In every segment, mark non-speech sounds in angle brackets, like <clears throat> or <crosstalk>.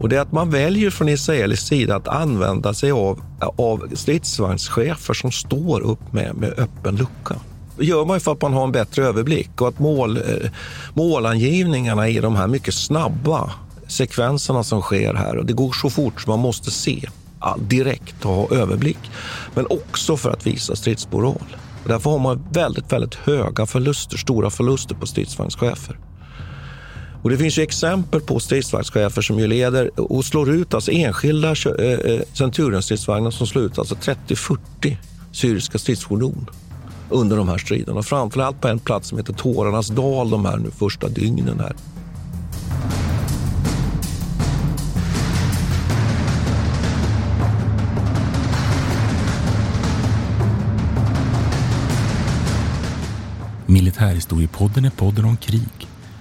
Och det är att man väljer från israelisk sida att använda sig av, av stridsvagnschefer som står upp med, med öppen lucka. Det gör man ju för att man har en bättre överblick och att mål, eh, målangivningarna i de här mycket snabba sekvenserna som sker här, och det går så fort så man måste se direkt och ha överblick. Men också för att visa stridsmoral. Därför har man väldigt, väldigt höga förluster, stora förluster på stridsvagnschefer. Och det finns ju exempel på stridsvagnschefer som ju leder och slår ut alltså enskilda eh, eh Centurion-stridsvagnar som slår ut alltså 30-40 syriska stridsfordon under de här striderna. Framförallt på en plats som heter Tårarnas dal de här nu första dygnen här. Militärhistoriepodden är podden om krig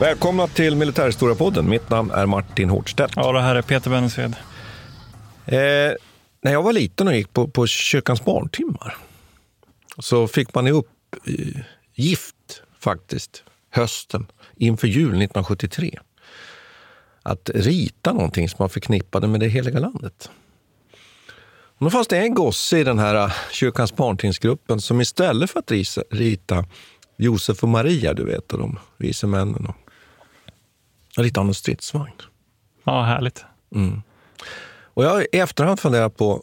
Välkomna till Militärhistoriepodden. Mitt namn är Martin Hårdstedt. Ja, det här är Peter Bennesved. Eh, när jag var liten och gick på, på kyrkans barntimmar så fick man upp eh, gift faktiskt hösten inför jul 1973. Att rita någonting som man förknippade med det heliga landet. Och då fanns det en gosse i den här eh, kyrkans barntimsgruppen som istället för att rita Josef och Maria, du vet, och de vise männen och Lite av en stridsvagn. Ja, härligt. Mm. Och jag har i efterhand funderat på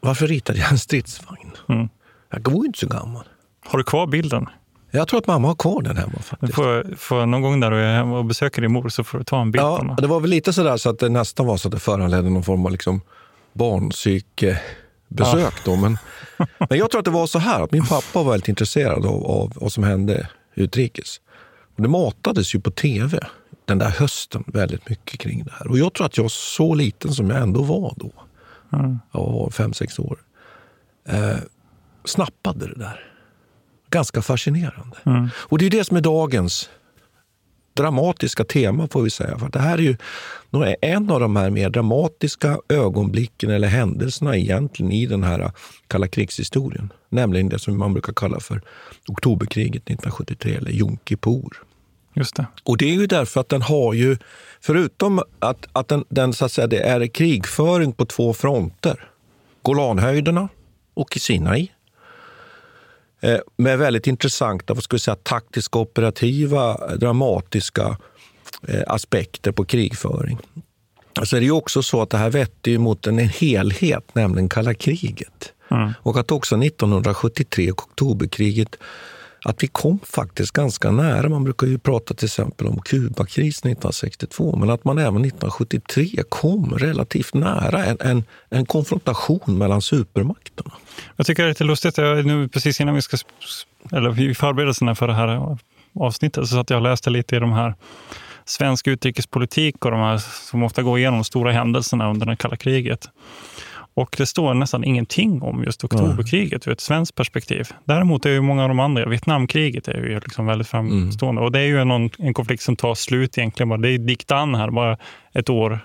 varför ritade jag en stridsvagn? Mm. Jag var ju inte så gammal. Har du kvar bilden? Jag tror att mamma har kvar den hemma. faktiskt. Får, får någon gång när du är hemma och besöker din mor så får du ta en bild ja, på. Det var väl lite sådär så att det nästan var så att det föranledde någon form av liksom barnpsykebesök. Ja. Men, men jag tror att det var så här att min pappa var väldigt intresserad av, av vad som hände utrikes. Och det matades ju på tv den där hösten väldigt mycket kring det här. Och jag tror att jag, så liten som jag ändå var då, mm. jag var fem, sex år, eh, snappade det där. Ganska fascinerande. Mm. Och det är det som är dagens dramatiska tema, får vi säga. För det här är ju en av de här mer dramatiska ögonblicken eller händelserna egentligen i den här kalla krigshistorien. Nämligen det som man brukar kalla för oktoberkriget 1973, eller Jom Kippur. Just det. Och det är ju därför att den har ju, förutom att, att den, den så att säga, det är krigföring på två fronter, Golanhöjderna och i Sinai, eh, med väldigt intressanta vad ska vi säga, taktiska, operativa, dramatiska eh, aspekter på krigföring. Alltså det är också så att det här vetter mot en helhet, nämligen kalla kriget. Mm. Och att också 1973, oktoberkriget, att vi kom faktiskt ganska nära. Man brukar ju prata till exempel om Kubakrisen 1962, men att man även 1973 kom relativt nära en, en, en konfrontation mellan supermakterna. Jag tycker det är lite lustigt, jag, nu precis innan vi ska, eller i förberedelserna för det här avsnittet, så att jag läste lite i de här svensk utrikespolitik och de här som ofta går igenom de stora händelserna under det kalla kriget. Och det står nästan ingenting om just oktoberkriget ur ett svenskt perspektiv. Däremot är ju många av de andra, Vietnamkriget är ju liksom väldigt framstående. Mm. Och det är ju en, en konflikt som tar slut egentligen. Bara, det är diktan här, bara ett år,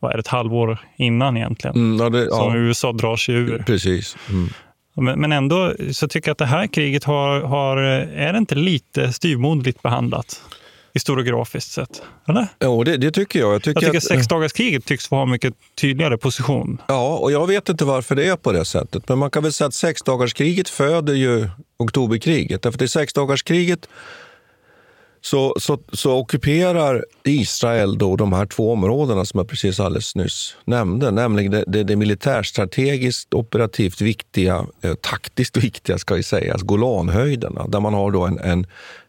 vad är det, ett halvår innan egentligen. Mm, ja, det, som ja. USA drar sig ur. Precis. Mm. Men, men, ändå så tycker jag att det här kriget har, har är det inte lite styvmoderligt behandlat? Historiografiskt sett? Eller? Jo, det, det tycker jag. Jag tycker, jag tycker att sexdagarskriget tycks få ha mycket tydligare position. Ja, och jag vet inte varför det är på det sättet. Men man kan väl säga att sexdagarskriget föder ju oktoberkriget. Därför att i sexdagarskriget så, så, så ockuperar Israel då de här två områdena som jag precis alldeles nyss nämnde, nämligen det, det, det militärstrategiskt operativt viktiga, eh, taktiskt <laughs> viktiga ska vi säga, alltså Golanhöjderna, där man har då en, en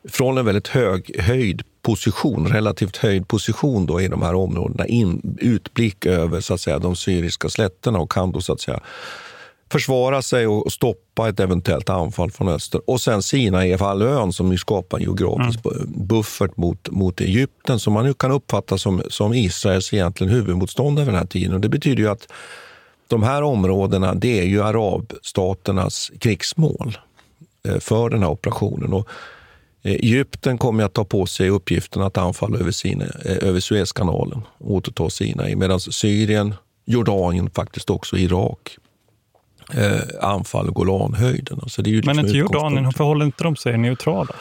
från en väldigt hög höjd position, relativt höjd position då i de här områdena, in, utblick över så att säga, de syriska slätterna och kan då så att säga försvara sig och stoppa ett eventuellt anfall från öster. Och sen Sinai-halvön som skapar en geografisk mm. buffert mot, mot Egypten som man nu kan uppfatta som, som Israels egentligen huvudmotståndare vid den här tiden. Och det betyder ju att de här områdena det är ju arabstaternas krigsmål eh, för den här operationen. Och Egypten kommer att ta på sig uppgiften att anfalla över, Sina, eh, över Suezkanalen och återta Sinai medan Syrien, Jordanien, faktiskt också Irak eh, anfall Golanhöjden. Alltså det är ju Men liksom inte Jordanien, förhåller inte de sig neutrala?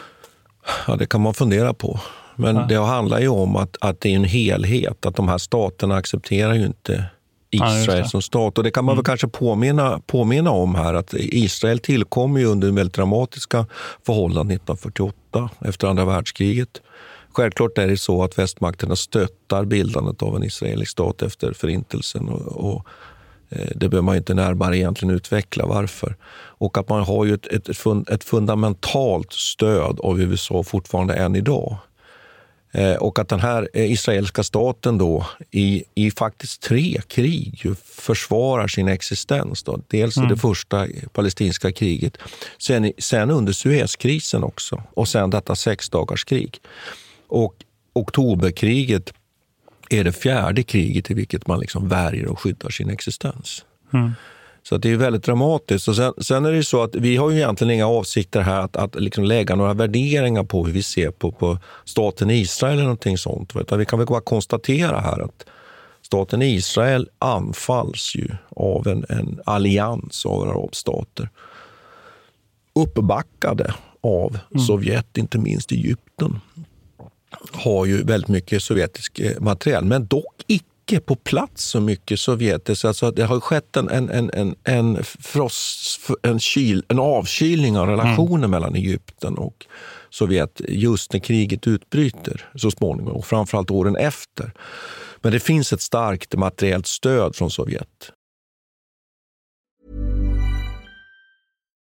Ja, det kan man fundera på. Men ja. det handlar ju om att, att det är en helhet, att de här staterna accepterar ju inte Israel som stat. Och Det kan man mm. väl kanske påminna, påminna om här, att Israel tillkom ju under väldigt dramatiska förhållanden 1948, efter andra världskriget. Självklart är det så att västmakterna stöttar bildandet av en israelisk stat efter Förintelsen. och, och Eh, det behöver man inte närmare egentligen utveckla varför. Och att man har ju ett, ett, ett fundamentalt stöd av USA fortfarande än idag. Eh, och att den här eh, israeliska staten då i, i faktiskt tre krig försvarar sin existens. Då. Dels mm. det första palestinska kriget, sen, sen under Suezkrisen också och sen detta sexdagarskrig. Och oktoberkriget är det fjärde kriget i vilket man liksom värjer och skyddar sin existens. Mm. Så det är väldigt dramatiskt. Och sen, sen, är det så att vi har ju egentligen inga avsikter här att, att liksom lägga några värderingar på hur vi ser på, på staten Israel eller någonting sånt. Utan vi kan väl bara konstatera här att staten Israel anfalls ju av en, en allians av arabstater. Uppbackade av mm. Sovjet, inte minst Egypten har ju väldigt mycket sovjetisk eh, materiel, men dock icke på plats så mycket sovjetiskt. Alltså det har skett en, en, en, en, en, frost, en, kyl, en avkylning av relationen mm. mellan Egypten och Sovjet just när kriget utbryter så småningom och framförallt åren efter. Men det finns ett starkt materiellt stöd från Sovjet.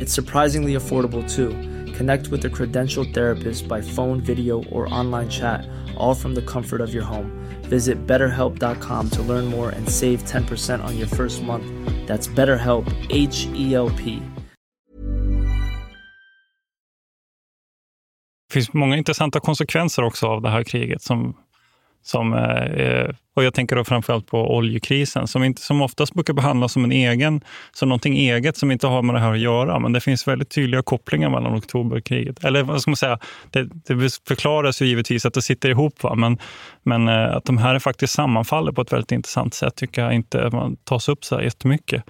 It's surprisingly affordable too. Connect with a credentialed therapist by phone, video, or online chat, all from the comfort of your home. Visit betterhelp.com to learn more and save 10% on your first month. That's BetterHelp, H E L P. Det många intressanta konsekvenser också av det här kriget som, som eh, Och jag tänker då framförallt på oljekrisen som, inte, som oftast brukar behandlas som en egen, som någonting eget som inte har med det här att göra. Men det finns väldigt tydliga kopplingar mellan oktoberkriget. Eller vad ska man säga, det, det förklaras ju givetvis att det sitter ihop. Va? Men, men eh, att de här faktiskt sammanfaller på ett väldigt intressant sätt tycker jag inte man tas upp så här jättemycket.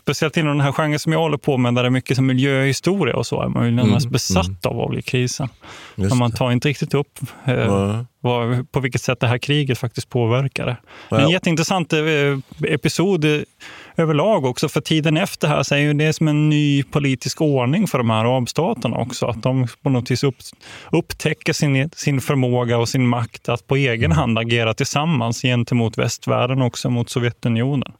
Speciellt inom den här genren som jag håller på med, där det är mycket som miljöhistoria och så, är man ju närmast mm, besatt mm. av oljekrisen. Men man tar inte riktigt upp eh, mm. vad, på vilket sätt det här kriget faktiskt påverkar det. En jätteintressant eh, episod överlag också, för tiden efter här så är ju det som en ny politisk ordning för de här arabstaterna också. Att de på något vis upp, upptäcker sin, sin förmåga och sin makt att på egen hand agera tillsammans gentemot västvärlden och också mot Sovjetunionen.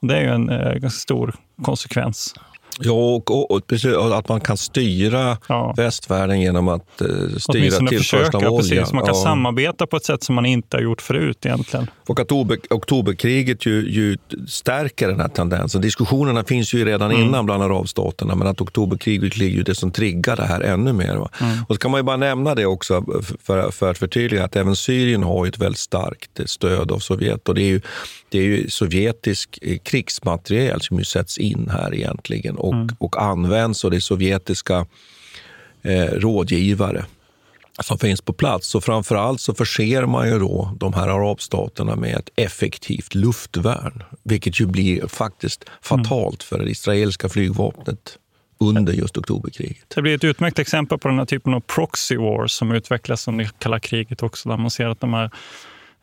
Och det är ju en eh, stor konsekvens. Ja, och, och, och, att man kan styra ja. västvärlden genom att eh, styra tillförseln av olja. Precis, man kan ja. samarbeta på ett sätt som man inte har gjort förut egentligen. Och att oktoberkriget ju, ju stärker den här tendensen. Diskussionerna finns ju redan mm. innan bland arabstaterna, men att oktoberkriget ligger ju det som triggar det här ännu mer. Mm. Och så kan man ju bara nämna det också för, för att förtydliga att även Syrien har ett väldigt starkt stöd av Sovjet. Och det är ju, det är ju sovjetisk eh, krigsmateriel som ju sätts in här egentligen och, mm. och används och det är sovjetiska eh, rådgivare som finns på plats. Så framför allt så förser man ju då de här arabstaterna med ett effektivt luftvärn, vilket ju blir faktiskt fatalt för det israeliska flygvapnet under just oktoberkriget. Det blir ett utmärkt exempel på den här typen av proxy wars som utvecklas under kalla kriget också, där man ser att de här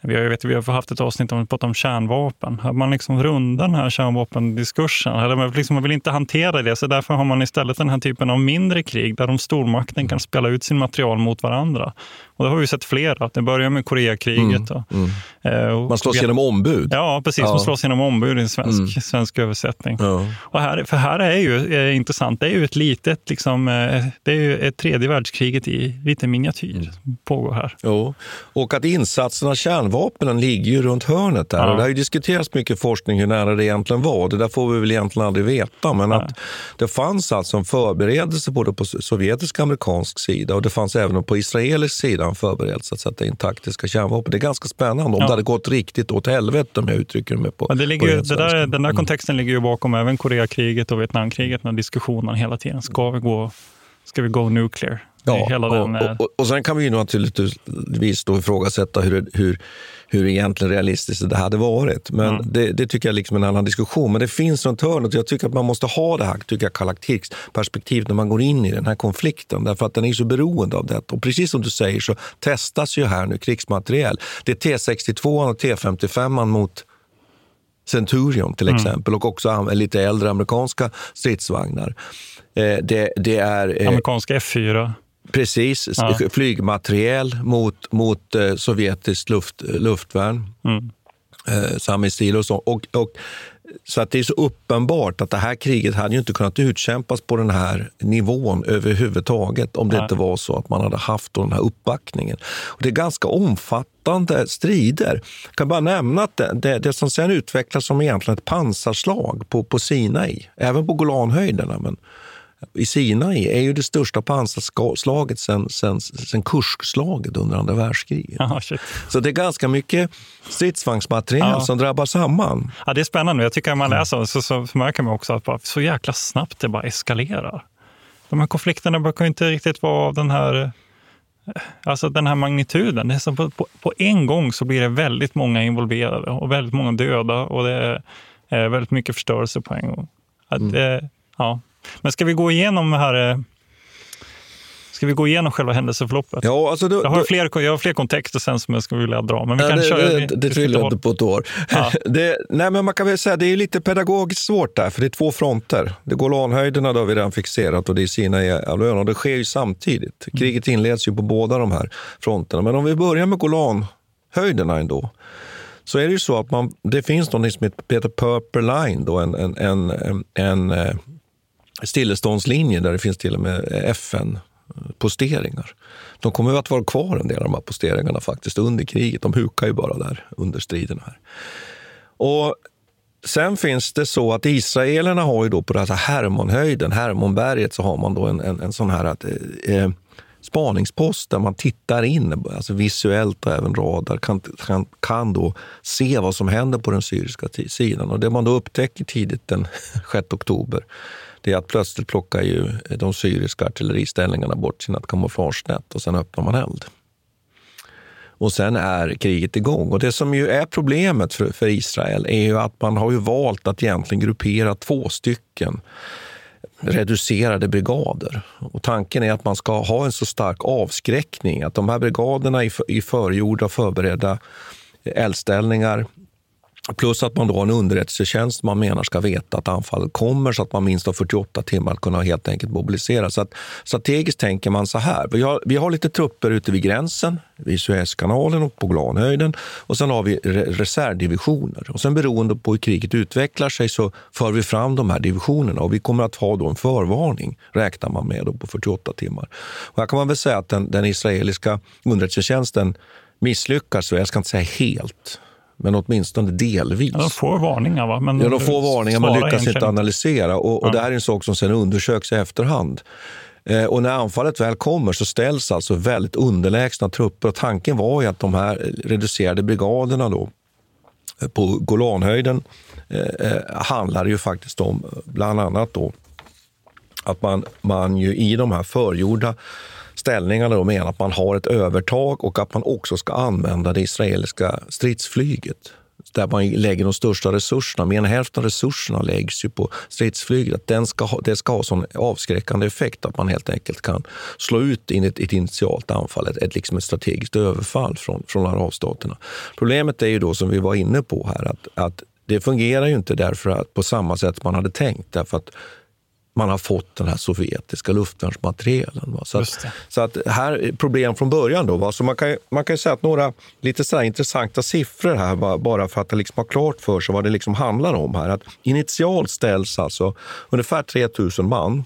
vi har, jag vet, vi har haft ett avsnitt om, om kärnvapen. Man liksom rundar den här kärnvapendiskursen. Eller liksom man vill inte hantera det, så därför har man istället den här typen av mindre krig där de stormakten kan spela ut sin material mot varandra. Och det har vi sett flera. Det börjar med Koreakriget. Mm, mm. Eh, man slåss genom ombud. Ja, precis. Ja. Man slåss genom ombud i en svensk, mm. svensk översättning. Ja. Och här, för här är ju eh, intressant, det är ju ett litet, liksom, eh, det är ju ett tredje världskriget i lite miniatyr mm. pågår här. Jo. Och att insatserna av kärnvapnen ligger ju runt hörnet där. Ja. Och det har ju diskuterats mycket forskning hur nära det egentligen var. Det där får vi väl egentligen aldrig veta. Men Nej. att det fanns alltså en förberedelse både på sovjetisk och amerikansk sida och det fanns även på israelisk sida redan förberett att sätta in taktiska kärnvapen. Det är ganska spännande om ja. det hade gått riktigt åt helvete om jag uttrycker mig på, det ligger, på det där, Den där mm. kontexten ligger ju bakom även Koreakriget och Vietnamkriget, när diskussionen hela tiden. Ska vi gå, ska vi gå nuclear? Ja, och, den, och, och, och sen kan vi ju naturligtvis då ifrågasätta hur, hur, hur egentligen realistiskt det hade varit. Men mm. det, det, tycker jag liksom är en annan diskussion. Men det finns runt hörnet jag tycker att man måste ha det här tycker jag, perspektivet när man går in i den här konflikten. Därför att den är så beroende av det. Och precis som du säger så testas ju här nu krigsmateriel. Det är T62 och T55 mot Centurion till mm. exempel och också lite äldre amerikanska stridsvagnar. Eh, det, det, är... Eh, amerikanska F4. Precis, ja. flygmateriel mot, mot eh, sovjetiskt luft, luftvärn. Mm. Eh, Samistil och så. Och, och, så att det är så uppenbart att det här kriget hade ju inte kunnat utkämpas på den här nivån överhuvudtaget om det Nej. inte var så att man hade haft den här uppbackningen. Och det är ganska omfattande strider. Jag kan bara nämna att det, det, det som sen utvecklas som egentligen ett pansarslag på, på Sinai, även på Golanhöjderna, men i Sinai är ju det största pansarslaget sen, sen, sen Kurskslaget under andra världskriget. Aha, så det är ganska mycket stridsvagnsmateriel ja. som drabbar samman. Ja, det är spännande. Jag tycker att man läser så, så, märker man också att bara, så jäkla snabbt det bara eskalerar. De här konflikterna brukar inte riktigt vara av den här Alltså den här magnituden. Det är på, på, på, en gång så blir det väldigt många involverade och väldigt många döda och det är väldigt mycket förstörelse på en gång. Att, mm. eh, ja, men ska vi gå igenom här eh, Ska vi gå igenom själva händelseförloppet? Ja, alltså då, jag, har fler, jag har fler kontexter sen som jag skulle vilja dra. Men vi ja, kan det, köra, det, det, det trillar inte på ett år. Ja. <laughs> det, nej, men man kan väl säga det är lite pedagogiskt svårt där, för det är två fronter. Det Golanhöjderna har vi redan fixerat och det är Sinai-halvön och det sker ju samtidigt. Mm. Kriget inleds ju på båda de här fronterna. Men om vi börjar med Golanhöjderna ändå så är det ju så att man, det finns något som heter Purple Line, då, en, en, en, en, en stilleståndslinje där det finns till och med FN-posteringar. De kommer att vara kvar en del av de här posteringarna faktiskt under kriget. De hukar ju bara där under striden. här. Och Sen finns det så att israelerna har ju då på den här Hermonhöjden, Hermonberget, så har man då en, en, en sån här att, eh, eh spaningspost där man tittar in, alltså visuellt och även radar, kan, kan, kan då se vad som händer på den syriska sidan. Och det man då upptäcker tidigt den <laughs> 6 oktober det är att plötsligt plockar ju de syriska artilleriställningarna bort sina kamouflagenät och sen öppnar man eld. Och sen är kriget igång. Och det som ju är problemet för, för Israel är ju att man har ju valt att egentligen gruppera två stycken reducerade brigader. Och tanken är att man ska ha en så stark avskräckning att de här brigaderna i, i förgjorda, förberedda eldställningar Plus att man då har en underrättelsetjänst man menar ska veta att anfallet kommer så att man minst har 48 timmar att kunna helt enkelt mobilisera. Så att strategiskt tänker man så här. Vi har, vi har lite trupper ute vid gränsen, vid Suezkanalen och på Golanhöjden. Och sen har vi reservdivisioner. Och sen beroende på hur kriget utvecklar sig så för vi fram de här divisionerna och vi kommer att ha då en förvarning, räknar man med, då på 48 timmar. Och här kan man väl säga att den, den israeliska underrättelsetjänsten misslyckas, jag ska inte säga helt, men åtminstone delvis. Ja, de får varningar, va? Men ja, de får varningar, men lyckas egentligen. inte analysera. Och, och ja. Det här är en sak som sen undersöks i efterhand. Eh, och när anfallet väl kommer så ställs alltså väldigt underlägsna trupper. Och tanken var ju att de här reducerade brigaderna då, eh, på Golanhöjden eh, eh, handlar ju faktiskt om bland annat då att man, man ju i de här förgjorda ställningarna och menar att man har ett övertag och att man också ska använda det israeliska stridsflyget där man lägger de största resurserna. Mer än hälften av resurserna läggs ju på stridsflyget. Att den ska ha, det ska ha sån avskräckande effekt att man helt enkelt kan slå ut in ett, ett initialt anfall, ett, ett, liksom ett strategiskt överfall från, från arabstaterna. Problemet är ju då, som vi var inne på här, att, att det fungerar ju inte därför att på samma sätt man hade tänkt. Därför att man har fått den här sovjetiska luftvärnsmaterielen. Så, att, så att här är problem från början. Då, va? Så man kan, man kan säga att några lite så intressanta siffror här, va? bara för att liksom ha klart för sig vad det liksom handlar om. här. Att initialt ställs alltså ungefär 3 000 man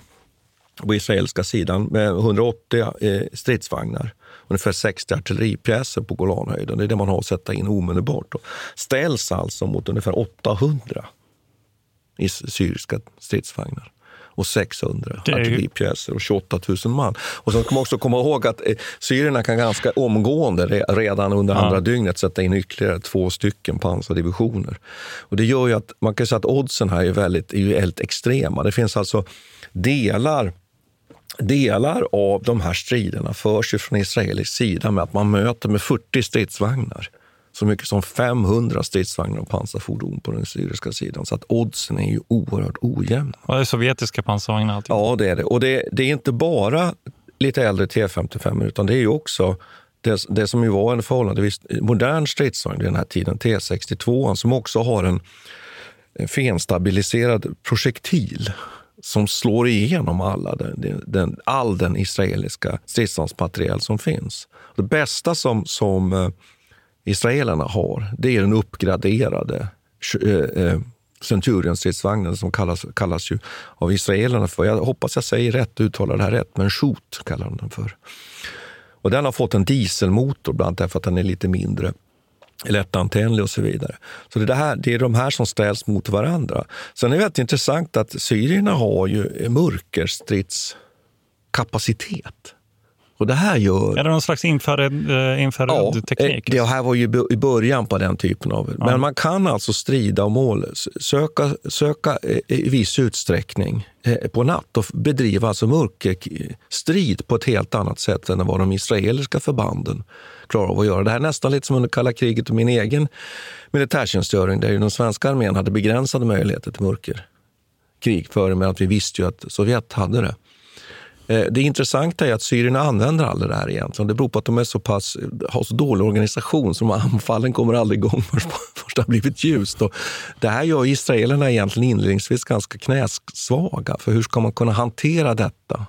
på israeliska sidan med 180 eh, stridsvagnar ungefär 60 artilleripjäser på Golanhöjden. Det är det man har att sätta in omedelbart. Då. Ställs alltså mot ungefär 800 syriska stridsvagnar och 600 ju... artilleripjäser och 28 000 man. Och så ska man också komma ihåg att eh, syrierna kan ganska omgående, redan under ja. andra dygnet, sätta in ytterligare två stycken pansardivisioner. Och det gör ju att man kan säga att oddsen här är väldigt, är ju väldigt extrema. Det finns alltså delar Delar av de här striderna förs ju från israelisk sida med att man möter med 40 stridsvagnar så mycket som 500 stridsvagnar och pansarfordon på den syriska sidan. Så att oddsen är ju oerhört ojämna. Och det är sovjetiska pansarvagnar? Alltid. Ja, det är det. Och det, det är inte bara lite äldre T55, utan det är ju också det, det som ju var en förhållandevis modern stridsvagn vid den här tiden, T62, som också har en, en fenstabiliserad projektil som slår igenom alla den, den, all den israeliska stridsvagnsmateriel som finns. Det bästa som, som eh, israelerna har, det är den uppgraderade eh, eh Centurion-stridsvagnen som kallas, kallas ju av israelerna för, jag hoppas jag säger rätt, uttalar det här rätt, men Shoot kallar de den för. Och den har fått en dieselmotor, bland annat därför att den är lite mindre lättantändlig och så vidare. Så det, här, det är de här som ställs mot varandra. Sen är det väldigt intressant att syrierna har ju mörkerstridskapacitet. Och det här gör... Är det någon slags infrared, eh, infrared ja, teknik? Det här var ju i början på den typen av... Ja. Men man kan alltså strida och mål, söka, söka i viss utsträckning eh, på natt och bedriva alltså mörkerstrid på ett helt annat sätt än vad de israeliska förbanden klarar av att göra. Det här är nästan lite som under kalla kriget och min egen militärtjänstgöring där ju den svenska armén hade begränsade möjligheter till mörkerkrig före med att vi visste ju att Sovjet hade det. Eh, det intressanta är att syrierna använder aldrig det här egentligen. Det beror på att de är så pass, har så dålig organisation så anfallen kommer aldrig igång <laughs> förrän först det har blivit ljust. Och det här gör israelerna egentligen inledningsvis ganska knäsvaga. För hur ska man kunna hantera detta?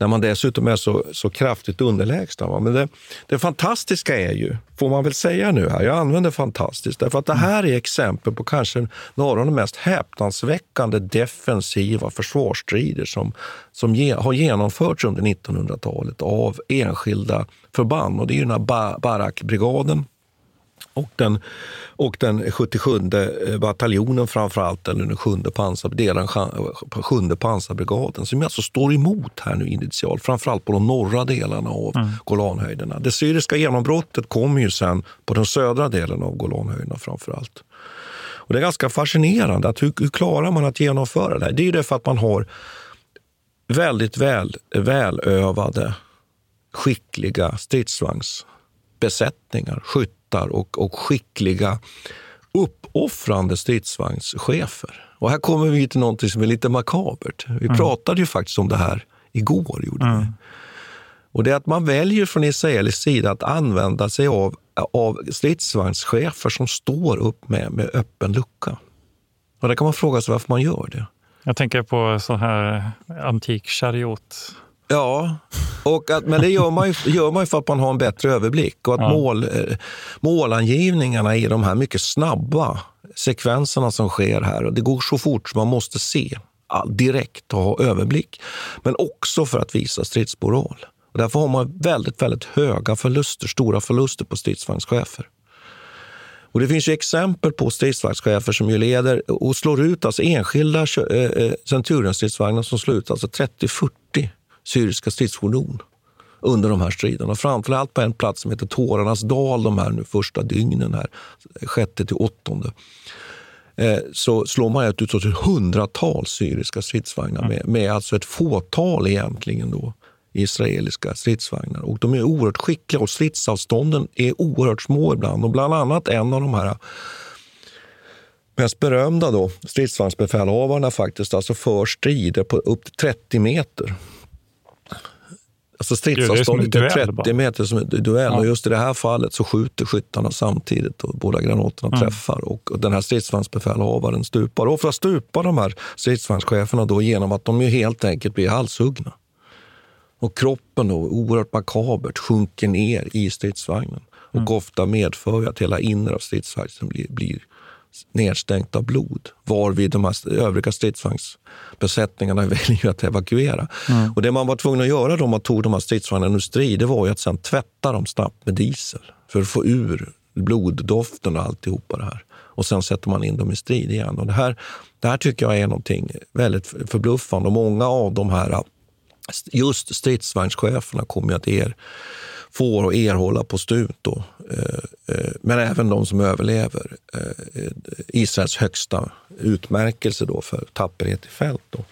När man dessutom är så, så kraftigt underlägsna. Men det, det fantastiska är ju, får man väl säga nu här, jag använder fantastiskt, därför att det här är exempel på kanske några av de mest häpnadsväckande defensiva försvarsstrider som, som ge, har genomförts under 1900-talet av enskilda förband. Och det är ju den här Barakbrigaden och den, och den 77 eh, bataljonen framför allt, eller den sjunde, pansar, delen, sjunde pansarbrigaden som alltså står emot här nu initialt, framförallt på de norra delarna av mm. Golanhöjderna. Det syriska genombrottet kommer ju sen på den södra delen av Golanhöjderna framför allt. Och det är ganska fascinerande. att hur, hur klarar man att genomföra det här? Det är ju det för att man har väldigt väl, välövade, skickliga stridsvagnsbesättningar, skytt hjältar och, och skickliga, uppoffrande stridsvagnschefer. Och här kommer vi till något som är lite makabert. Vi mm. pratade ju faktiskt om det här igår. Gjorde mm. Och det är att man väljer från israelisk sida att använda sig av av stridsvagnschefer som står upp med, med öppen lucka. Och där kan man fråga sig varför man gör det. Jag tänker på sån här antik chariot. Ja, och att, men det gör man, ju, gör man ju för att man har en bättre överblick och att Ja. mål, eh, målangivningarna i de här mycket snabba sekvenserna som sker här, och det går så fort så man måste se direkt och ha överblick. Men också för att visa stridsmoral. Och därför har man väldigt, väldigt höga förluster, stora förluster på stridsvagnschefer. Och det finns ju exempel på stridsvagnschefer som ju leder och slår ut alltså enskilda eh, eh, Centurion-stridsvagnar som slår ut alltså 30-40 syriska stridsfordon under de här striderna. Framförallt på en plats som heter Tårarnas dal de här nu första dygnen, här, sjätte till åttonde. Eh, så slår man ut ett hundratals syriska stridsvagnar med, med alltså ett fåtal egentligen då israeliska stridsvagnar. Och de är oerhört skickliga och stridsavstånden är oerhört små ibland. Och bland annat en av de här mest berömda då, stridsvagnsbefälhavarna faktiskt, alltså för strider på upp till 30 meter. Alltså är stridsavståndet är duell 30 bara. meter som en duell. Ja. Och just i det här fallet så skjuter skyttarna samtidigt och båda granaterna Mm. träffar. Och och den här stridsvagnsbefälhavaren stupar. Och Ofta stupar de här stridsvagnscheferna då genom att de ju helt enkelt blir halshuggna. Och kroppen då, oerhört makabert, sjunker ner i stridsvagnen. Och ofta medför att hela inre av stridsvagnen blir, blir nedstängt av blod. Varvid de här övriga stridsvagnsbesättningarna <laughs> väljer ju att evakuera. Och det man var tvungen att göra då man tog de här stridsvagnarna ur strid, det var ju att sen tvätta dem snabbt med diesel för att få ur bloddoften och alltihopa det här. Och sen sätter man in dem i strid igen. Och det, här, det här tycker jag är någonting väldigt förbluffande. Och många av de här just stridsvagnscheferna kommer att er, får och erhålla på stut. Då. Eh, eh, men även de som överlever. Eh, Israels högsta utmärkelse då för tapperhet i fält. Då.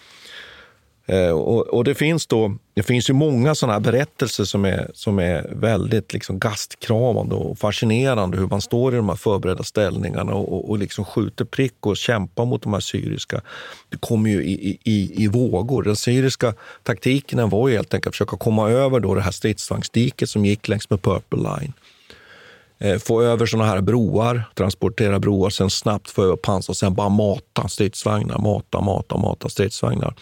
Eh, och, och det, finns då, det finns ju många sådana här berättelser som är, som är väldigt liksom gastkramande och fascinerande. Hur man står i de här förberedda ställningarna och, och, och liksom skjuter prick och kämpar mot de här syriska. Det kommer ju i, i- i, vågor. Den syriska taktiken var ju helt enkelt att försöka komma över då det här stridsvagnsdiket som gick längs med Purple Line Eh, få över såna här broar, transportera broar, sen snabbt få över pansar och sen bara mata stridsvagnar, mata, mata, mata stridsvagnar.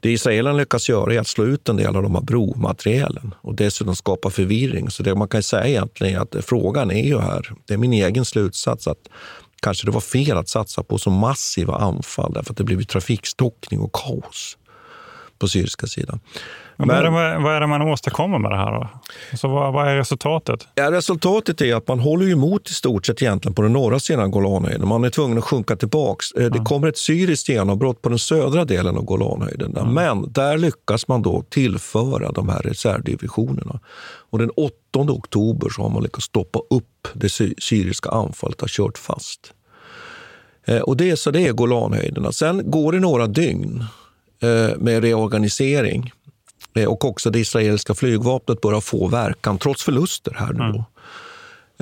Det israelerna lyckas göra är att slå ut en del av de här bromaterielen och dessutom skapa förvirring. Så det man kan säga egentligen är att frågan är ju här, det är min egen slutsats, att kanske det var fel att satsa på så massiva anfall därför att det blev trafikstockning och kaos på syriska sidan. Men, vad, är det, vad- är det man åstadkommer med det här? Då? Alltså, vad, vad är resultatet? Ja, resultatet är att man håller emot i stort sett egentligen på den norra sidan Golanhöjden. Man är tvungen att sjunka tillbaks. Eh, Det kommer ett syriskt genombrott på den södra delen av Golanhöjden. Men där lyckas man då tillföra de här reservdivisionerna. Och den 8 oktober så har man lyckats stoppa upp det sy- syriska anfallet har kört fast. Eh, Och det, så det är Golanhöjderna. Sen går det några dygn med reorganisering Eh, och också det israeliska flygvapnet börjar få verkan, trots förluster här nu då.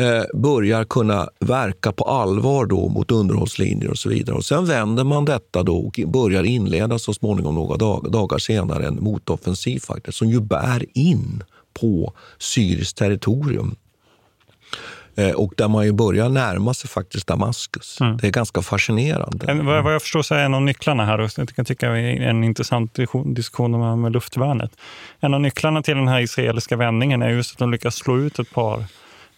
Eh, börjar kunna verka på allvar då mot underhållslinjer och så vidare. Och sen vänder man detta då och börjar inleda så småningom några dag, dagar senare en motoffensiv faktiskt, som ju bär in på syriskt territorium. Eh, och där man ju börjar närma sig faktiskt Damaskus. Det är ganska fascinerande. En, vad, vad jag förstår så är en av nycklarna här, och jag kan tycka är en intressant diskussion- diskussion om med luftvärnet. En av nycklarna till den här israeliska vändningen är just att de lyckas slå ut ett par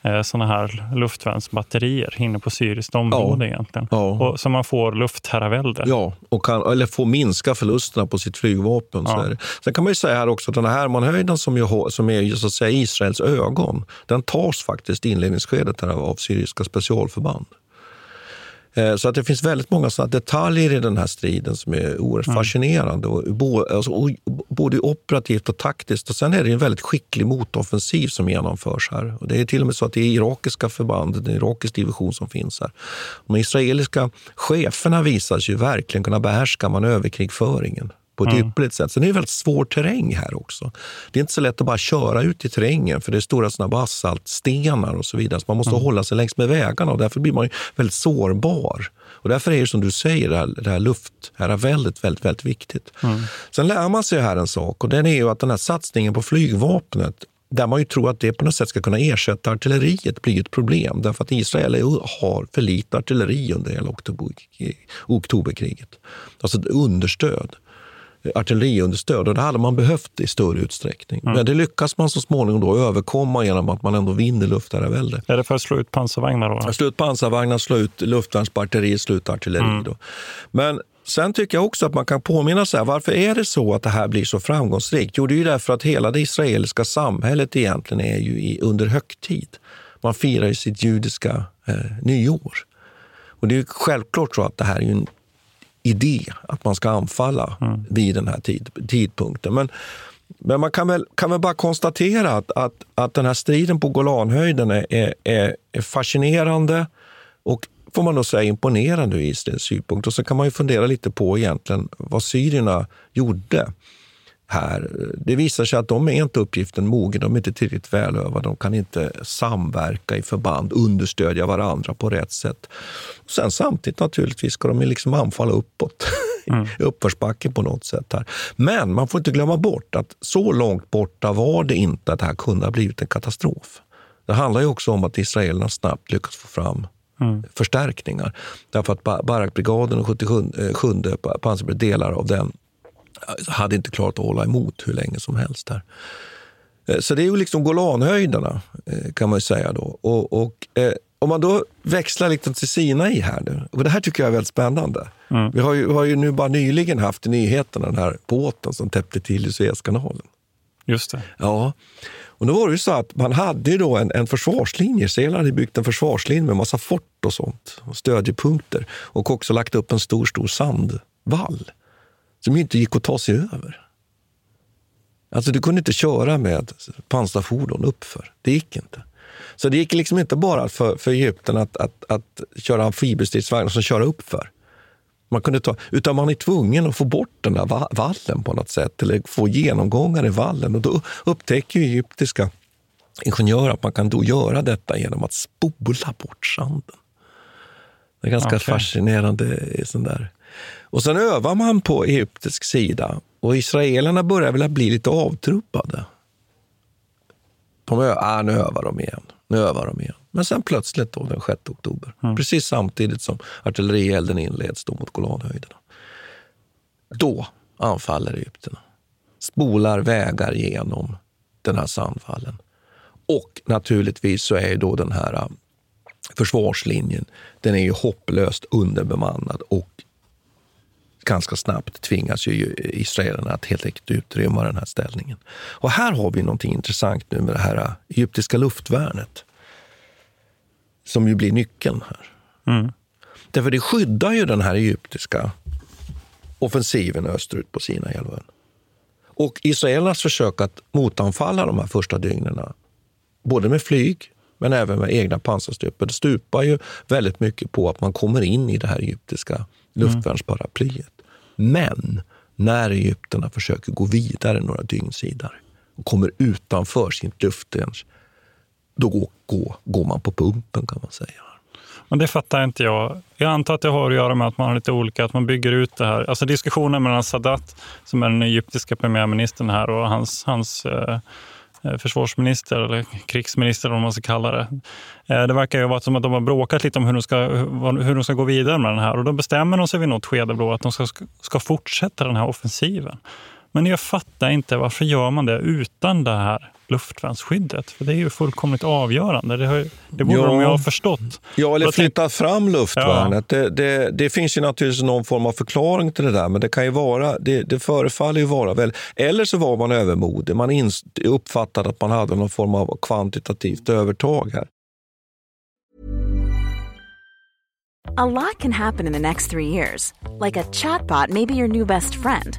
eh, sådana här luftvärnsbatterier inne på syriskt område egentligen. Ja. Och, så man får luftherravälde. Ja, och kan, eller få minska förlusterna på sitt flygvapen. Ja. Sen kan man ju säga här också att den här Hermanhöjden som, ju, som är så att säga Israels ögon, den tas faktiskt i inledningsskedet här av syriska specialförband. Eh, Så att det finns väldigt många sådana detaljer i den här striden som är oerhört fascinerande. Och, alltså, både operativt och taktiskt. Och sen är det en väldigt skicklig motoffensiv som genomförs här. Och det är till och med så att det är irakiska förband, en irakisk division som finns här. De israeliska cheferna visar sig ju verkligen kunna behärska manöverkrigföringen på ett ypperligt sätt. Sen är det väldigt svår terräng här också. Det är inte så lätt att bara köra ut i terrängen för det är stora såna basaltstenar och så vidare. Så man måste hålla sig längs med vägarna och därför blir man väldigt sårbar. Och därför är det som du säger, det här, det här lufthärraväldet väldigt, väldigt viktigt. Sen lär man sig här en sak och den är ju att den här satsningen på flygvapnet där man ju tror att det på något sätt ska kunna ersätta artilleriet blir ett problem. Därför att Israel har för lite artilleri under hela oktoberkriget. Alltså understöd artilleriunderstöd och det hade man behövt i större utsträckning. Mm. Men det lyckas man så småningom då överkomma genom att man ändå vinner luftherravälde. Är det för att slå ut pansarvagnar? Då? Slå ut pansarvagnar, slå ut luftvärnsbatteri, slå ut artilleri. Mm. Då. Men Sen tycker jag också att man kan påminna sig, varför är det så att det här blir så framgångsrikt? Jo, det är ju därför att hela det israeliska samhället egentligen är ju i, under högtid. Man firar ju sitt judiska eh, nyår. Och det är självklart så att det här är en idé att man ska anfalla mm. vid den här tid, tidpunkten. Men, men man kan väl, kan väl bara konstatera att, att, att den här striden på Golanhöjden är, är, är fascinerande och får man nog säga imponerande ur Israels synpunkt. Och så kan man ju fundera lite på egentligen vad syrierna gjorde här. Det visar sig att de är inte uppgiften mogen, de är inte tillräckligt välövade, de kan inte samverka i förband, understödja varandra på rätt sätt. Och sen samtidigt naturligtvis ska de liksom anfalla uppåt, <laughs> mm. uppförsbacke på något sätt. här. Men man får inte glömma bort att så långt borta var det inte att det här kunde ha blivit en katastrof. Det handlar ju också om att israelerna snabbt lyckats få fram mm. förstärkningar. Därför att Barakbrigaden och 77 eh, pansarbrigaden, delar av den, hade inte klarat att hålla emot hur länge som helst. här. Eh, så det är ju liksom Golanhöjderna, eh, kan man säga. då. Och, och eh, om man då växlar lite till Sinai här nu, och det här tycker jag är väldigt spännande. Mm. Vi, har ju, har ju nu bara nyligen haft i nyheterna den här båten som täppte till i Suezkanalen. Just det. Ja. Och då var det ju så att man hade då en, en försvarslinje. Israel hade byggt en försvarslinje med massa fort och sånt, och stödjepunkter och också lagt upp en stor, stor sandvall som inte gick att ta sig över. Alltså du kunde inte köra med pansarfordon uppför. Det gick inte. Så det gick liksom inte bara för, för Egypten att, att, att köra amfibiestridsvagnar som köra uppför. Man kunde ta, utan man är tvungen att få bort den där vallen på något sätt, eller få genomgångar i vallen. Och då upptäcker ju egyptiska ingenjörer att man kan då göra detta genom att spola bort sanden. Det är ganska okay. fascinerande. Sån där. Och sen övar man på egyptisk sida och israelerna börjar väl bli lite avtrubbade. De ö- ah, nu övar de igen. Nu övar de igen. Men sen plötsligt då, den 6 oktober, mm. precis samtidigt som artillerielden inleds då mot Golanhöjderna. Då anfaller egyptierna. Spolar vägar genom den här sandvallen. Och naturligtvis så är då den här äh, försvarslinjen, den är ju hopplöst underbemannad och ganska snabbt tvingas ju israelerna att helt enkelt utrymma den här ställningen. Och här har vi någonting intressant nu med det här egyptiska luftvärnet. Som ju blir nyckeln här. Mm. Därför det skyddar ju den här egyptiska offensiven österut på Sinaihalvön. Och israelernas försök att motanfalla de här första dygnen, både med flyg men även med egna pansarstupor, det stupar ju väldigt mycket på att man kommer in i det här egyptiska luftvärnsparaplyet. Men när egyptierna försöker gå vidare några dygnsidor och kommer utanför sitt luftgräns, då går, går, går man på pumpen kan man säga. Men det fattar inte jag. Jag antar att det har att göra med att man har lite olika, att man bygger ut det här. Alltså diskussionen mellan Sadat, som är den egyptiska premiärministern här, och hans, hans Eh, Eh, försvarsminister eller krigsminister, om man ska kalla det. Eh, det verkar ju vara som att de har bråkat lite om hur de ska, hur de ska gå vidare med den här. Och då bestämmer de sig vid något skede då att de ska, ska fortsätta den här offensiven. Men jag fattar inte varför gör man det utan det här luftvärnsskyddet? För det är ju fullkomligt avgörande. Det, har, det borde ja. de ju ha förstått. Ja, eller flytta fram luftvärnet. Ja. Det, det, det, finns ju naturligtvis någon form av förklaring till det där, men det kan ju vara, det, det förefaller ju vara väl, eller så var man övermodig. Man uppfattade att man hade någon form av kvantitativt övertag här. A lot can happen in the next three years. Like a chatbot may be your new best friend.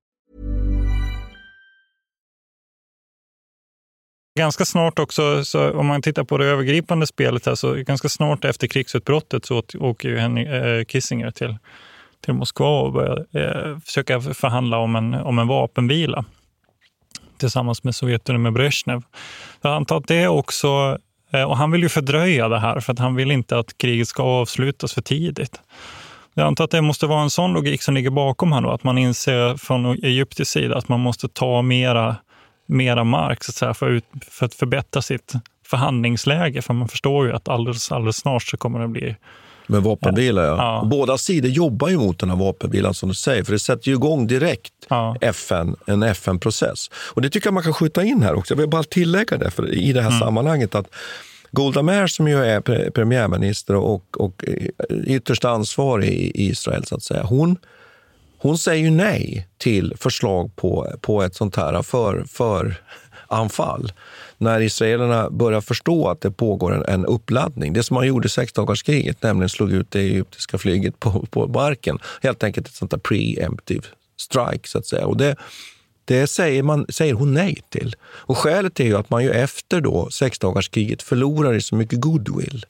Ganska snart också, så om man tittar på det övergripande spelet, här, så ganska snart efter krigsutbrottet så åker ju Henry, eh, Kissinger till, till Moskva och börjar eh, försöka förhandla om en, om en vapenvila tillsammans med Sovjetunionen med Brezhnev. Jag antar att det också, eh, och han vill ju fördröja det här för att han vill inte att kriget ska avslutas för tidigt. Jag antar att det måste vara en sån logik som ligger bakom här då, att man inser från Egyptisk sida att man måste ta mera, mera mark så att, säga, för, ut, för att förbättra sitt förhandlingsläge. För man förstår ju att alldeles, alldeles snart så kommer det bli Med vapenvila, ja. Ja. Båda sidor jobbar ju mot den här vapenvilan som du säger, för det sätter ju igång direkt FN, en FN-process. Och det tycker jag man kan skjuta in här också. Jag vill bara tillägga det för, i det här sammanhanget att Golda Meir som ju är pre- premiärminister och, och eh, ytterst ansvarig i Israel, så att säga, hon, hon säger ju nej till förslag på, på ett sånt här för, för anfall när israelerna börjar förstå att det pågår en, en uppladdning. Det som man gjorde i sexdagarskriget, nämligen slog ut det egyptiska flyget på, på marken. Helt enkelt ett sånt där preemptive strike, så att säga. Och det, det säger, man, säger hon nej till. Och skälet är ju att man ju efter då sexdagarskriget förlorar i så mycket goodwill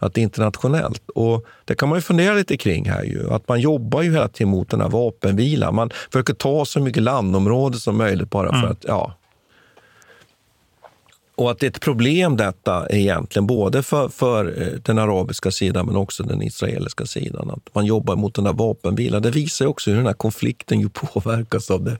att det är internationellt. Och det kan man ju fundera lite kring här. Ju. Att man jobbar ju hela tiden mot den här vapenvilan. Man försöker ta så mycket landområde som möjligt bara för Mm. att, ja. Och att det är ett problem detta egentligen, både för, för eh, den arabiska sidan men också den israeliska sidan. Att man jobbar mot den här vapenvilan. Det visar också hur den här konflikten ju <laughs> påverkas av det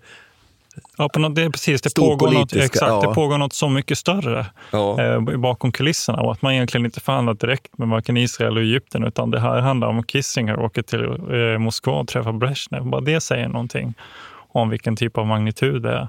Ja, på något, det är precis. Det pågår, något, exakt, ja. det pågår något så mycket större eh, bakom kulisserna och att man egentligen inte förhandlar direkt med varken Israel och Egypten utan det här handlar om Kissinger åker till eh, Moskva och träffar Brezhnev. Bara det säger någonting om vilken typ av magnitud det är.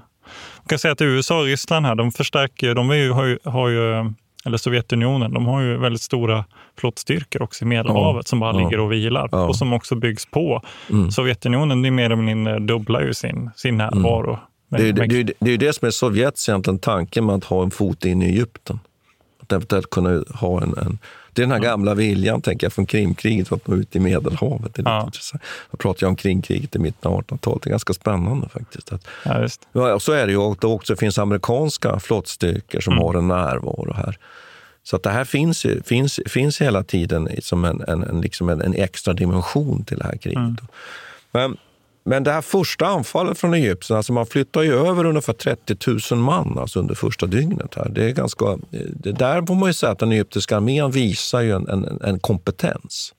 Man kan säga att USA och Ryssland här, de förstärker de ju, har, ju, har ju, eller Sovjetunionen, de har ju väldigt stora flottstyrkor också i Medelhavet Ja, som bara ja. ligger och vilar Ja. och som också byggs på. Mm. Sovjetunionen, det är mer eller mindre dubblar ju sin, sin närvaro. med- Det är, det, är, det är det som är Sovjets egentligen tanke med att ha en fot in i Egypten. Att eventuellt kunna ha en, en det är den här gamla viljan, tänker jag, från Krimkriget att nå ut i Medelhavet. Det är lite intressant. Jag pratar ju om Krimkriget i mitten av 1800-talet. Det är ganska spännande faktiskt. Att, ja, just. Ja, och så är det ju. Och det också finns amerikanska flottstyrkor som har en närvaro här. Så att det här finns, ju, finns, finns hela tiden som en, en, en, liksom en, en extra dimension till det här kriget. Men, men det här första anfallet från Egypten, alltså man flyttar ju över ungefär 30 000 man alltså under första dygnet. Här. Det är ganska, det där får man ju säga att den egyptiska armén visar ju en, en, en kompetens.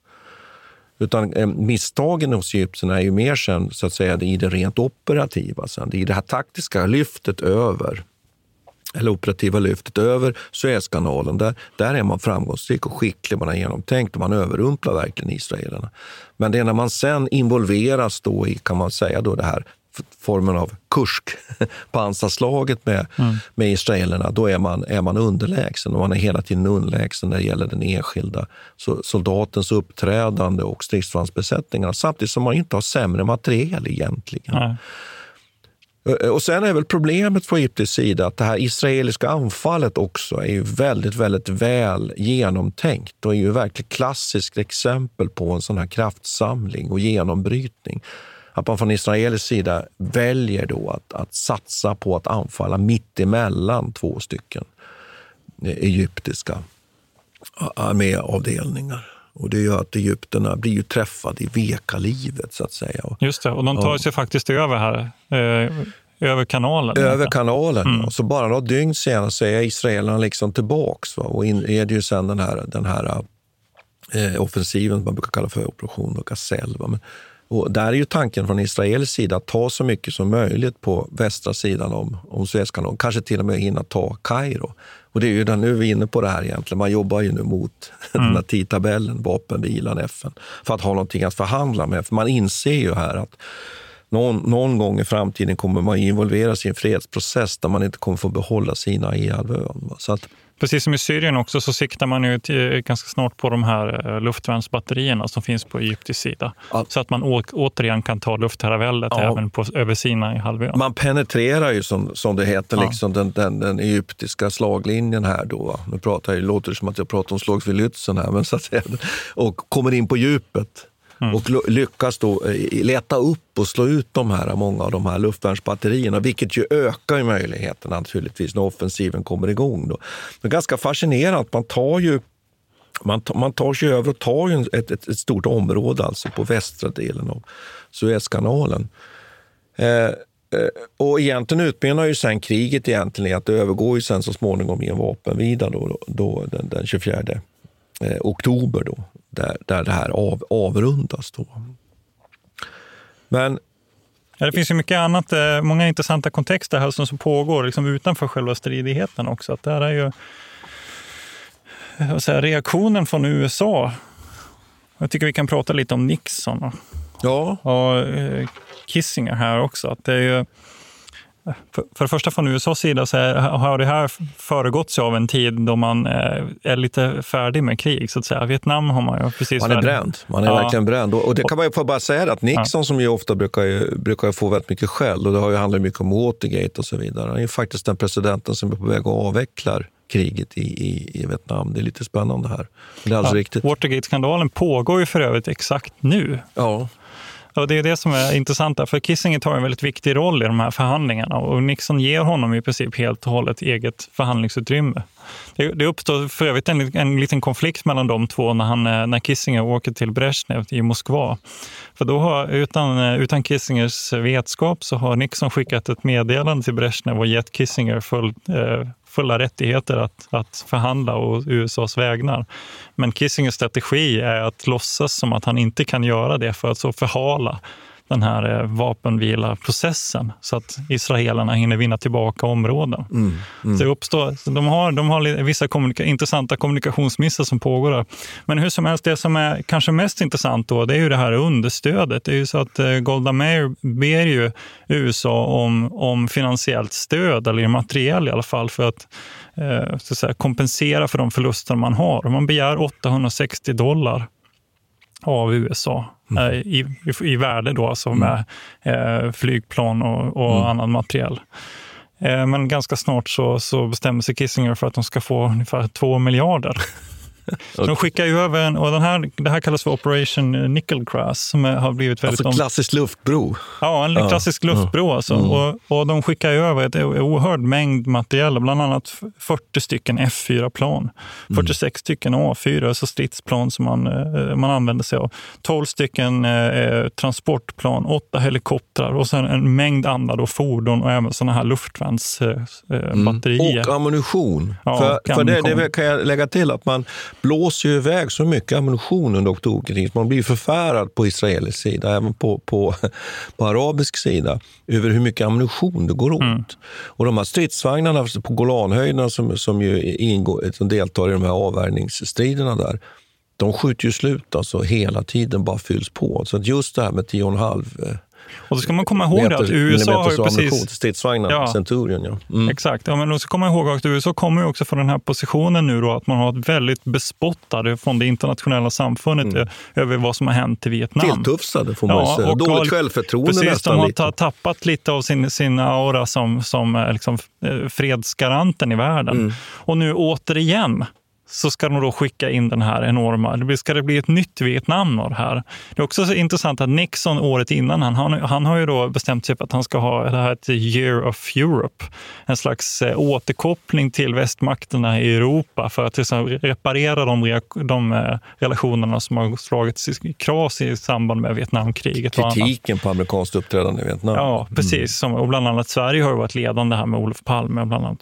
Utan eh, misstagen hos egyptierna är ju mer sen, så att säga, i det rent operativa. Sen. Det är i det här taktiska lyftet över eller operativa lyftet över Suezkanalen. Där, där är man framgångsrik och skicklig, man har genomtänkt och man överrumplar verkligen israelerna. Men det är när man sen involveras då i, kan man säga, då det här formen av kursk, <laughs> pansarslaget med, med israelerna, då är man, är man underlägsen. Och man är hela tiden underlägsen när det gäller den enskilda så, soldatens uppträdande och stridsvagnsbesättningarna, samtidigt som man inte har sämre materiel egentligen. Nej. Och sen är väl problemet från Egyptens sida att det här israeliska anfallet också är ju väldigt, väldigt väl genomtänkt och är ju verkligen klassiskt exempel på en sån här kraftsamling och genombrytning. Att man från israelisk sida väljer då att, att satsa på att anfalla mitt emellan två stycken egyptiska arméavdelningar. Och det gör att egyptierna blir ju träffade i veka livet så att säga. Just det, och de tar Ja. sig faktiskt över här. Eh, över kanalen? Över kanalen. Mm. Så bara några dygn senare så är israelerna liksom tillbaks va? och inleder ju sen den här, den här eh, offensiven man brukar kalla för operation Gazelle. Men, och där är ju tanken från Israels sida att ta så mycket som möjligt på västra sidan om, om Suezkanalen, kanske till och med hinna ta Kairo. Och det är ju där, nu är vi inne på det här egentligen, man jobbar ju nu mot mm. <laughs> den här tidtabellen, vapenvilan, FN, för att ha någonting att förhandla med. För man inser ju här att någon, någon gång i framtiden kommer man involveras i en fredsprocess där man inte kommer få behålla sina i halvön. Så att, Precis som i Syrien också så siktar man ju till, ganska snart på de här eh, luftvärnsbatterierna som finns på egyptisk sida. Ja. Så att man å, återigen kan ta luftherraväldet ja. även på, över Sinai halvön. Man penetrerar ju som, som det heter ja. liksom den, den, den, egyptiska slaglinjen här. Då. Nu pratar jag, låter det som att jag pratar om slaget vid Lützen här, men så att säga, och kommer in på djupet. Mm. och lyckas då eh, leta upp och slå ut de här, många av de här luftvärnsbatterierna, vilket ju ökar ju möjligheterna naturligtvis när offensiven kommer igång. Då. Det är ganska fascinerande. Man tar ju man, man tar sig över och tar ju ett, ett, ett, stort område alltså på västra delen av Suezkanalen. Eh, eh, och egentligen utmynnar ju sen kriget egentligen i att det övergår ju sen så småningom i en vapenvila då, då, den, den 24 eh, oktober då, där, där det här av, avrundas. Då. Men Ja, det finns ju mycket annat, eh, många intressanta kontexter här som, pågår liksom utanför själva stridigheten också. Att där är ju säga, reaktionen från USA. Jag tycker vi kan prata lite om Nixon och, ja. och eh, Kissinger här också. Att det är ju, för, för det första från USAs sida så är, har det här föregåtts av en tid då man är, eh, är lite färdig med krig. så att säga. Vietnam har man ju precis... Man är bränd. Man är ja. verkligen bränd. Och det kan man ju bara säga att Nixon ja. som ju ofta brukar, brukar få väldigt mycket skäll och det har ju handlat mycket om Watergate och så vidare. Han är ju faktiskt den presidenten som är på väg att avveckla kriget i, i, i Vietnam. Det är lite spännande här. Det är alldeles ja, riktigt. Watergate-skandalen pågår ju för övrigt exakt nu. Ja. Och det är det som är intressant, där, för Kissinger tar en väldigt viktig roll i de här förhandlingarna och Nixon ger honom i princip helt och hållet eget förhandlingsutrymme. Det, det uppstår för övrigt en, en liten konflikt mellan de två när, han, eh, när Kissinger åker till Brezhnev i Moskva. För då har, utan, eh, utan Kissingers vetskap så har Nixon skickat ett meddelande till Brezhnev och gett Kissinger full, eh, fulla rättigheter att, att förhandla och USAs vägnar. Men Kissingers strategi är att låtsas som att han inte kan göra det för att så förhala den här eh, vapenvila-processen så att israelerna hinner vinna tillbaka områden. Mm, mm. Så uppstår, de, har, de har vissa kommunika intressanta kommunikationsmissar som pågår där. Men hur som helst, det som är kanske mest intressant då, det är ju det här understödet. Det är ju så att eh, Golda Meir ber ju USA om, om finansiellt stöd, eller materiell i alla fall, för att eh, så att säga, kompensera för de förluster man har. Man begär 860 dollar av USA mm. Eh, i, i, i, värde då, alltså mm. med eh, flygplan och, och mm. annan materiell. Eh, men ganska snart så, så bestämmer sig Kissinger för att de ska få ungefär två miljarder. <laughs> okay. De skickar ju över en, och den här, det här kallas för Operation Nickelcrass som har blivit väldigt... Alltså klassisk luftbro? Ja, en klassisk luftbro. Alltså. Mm. Och, och de skickar ju över ett oerhörd mängd material, bland annat 40 stycken F4-plan, 46 mm. stycken A4, alltså stridsplan som man, eh, man använder sig av, 12 stycken eh, transportplan, 8 helikoptrar och sen en mängd andra då, fordon och även sådana här luftvärnsbatterier. Eh, mm. Och ammunition. Ja, för, för det, det kan jag lägga till att man blåser ju iväg så mycket ammunition under oktoberkriget. Man blir förfärad på israelisk sida, även på, på, på arabisk sida, över hur mycket ammunition det går åt. Mm. Och de här stridsvagnarna på Golanhöjderna som, som, ju ingår, som deltar i de här avvärjningsstriderna där, de skjuter ju slut alltså hela tiden, bara fylls på. Så att just det här med 10,5 och då ska man komma ihåg meter, att USA har ju precis... stridsvagnar, ja, Centurion. Ja. Mm. Exakt, ja, men då ska komma ihåg att USA kommer också från den här positionen nu då, att man har ett väldigt bespottade från det internationella samfundet mm. över vad som har hänt i Vietnam. Tilltufsade får man ja, säga. Dåligt självförtroende precis, nästan. De har lite. tappat lite av sin, sin aura som, som liksom, fredsgaranten i världen. Mm. Och nu återigen så ska de då skicka in den här enorma, det ska det bli ett nytt Vietnam det här? Det är också så intressant att Nixon året innan, han, han, han har ju då bestämt sig för att han ska ha det här ett year of Europe. En slags eh, återkoppling till västmakterna i Europa för att liksom, reparera de, de eh, relationerna som har slagits i kras i samband med Vietnamkriget. Kritiken på amerikanskt uppträdande i Vietnam. Ja, precis. Som, och bland annat Sverige har ju varit ledande här med Olof Palme. Bland annat.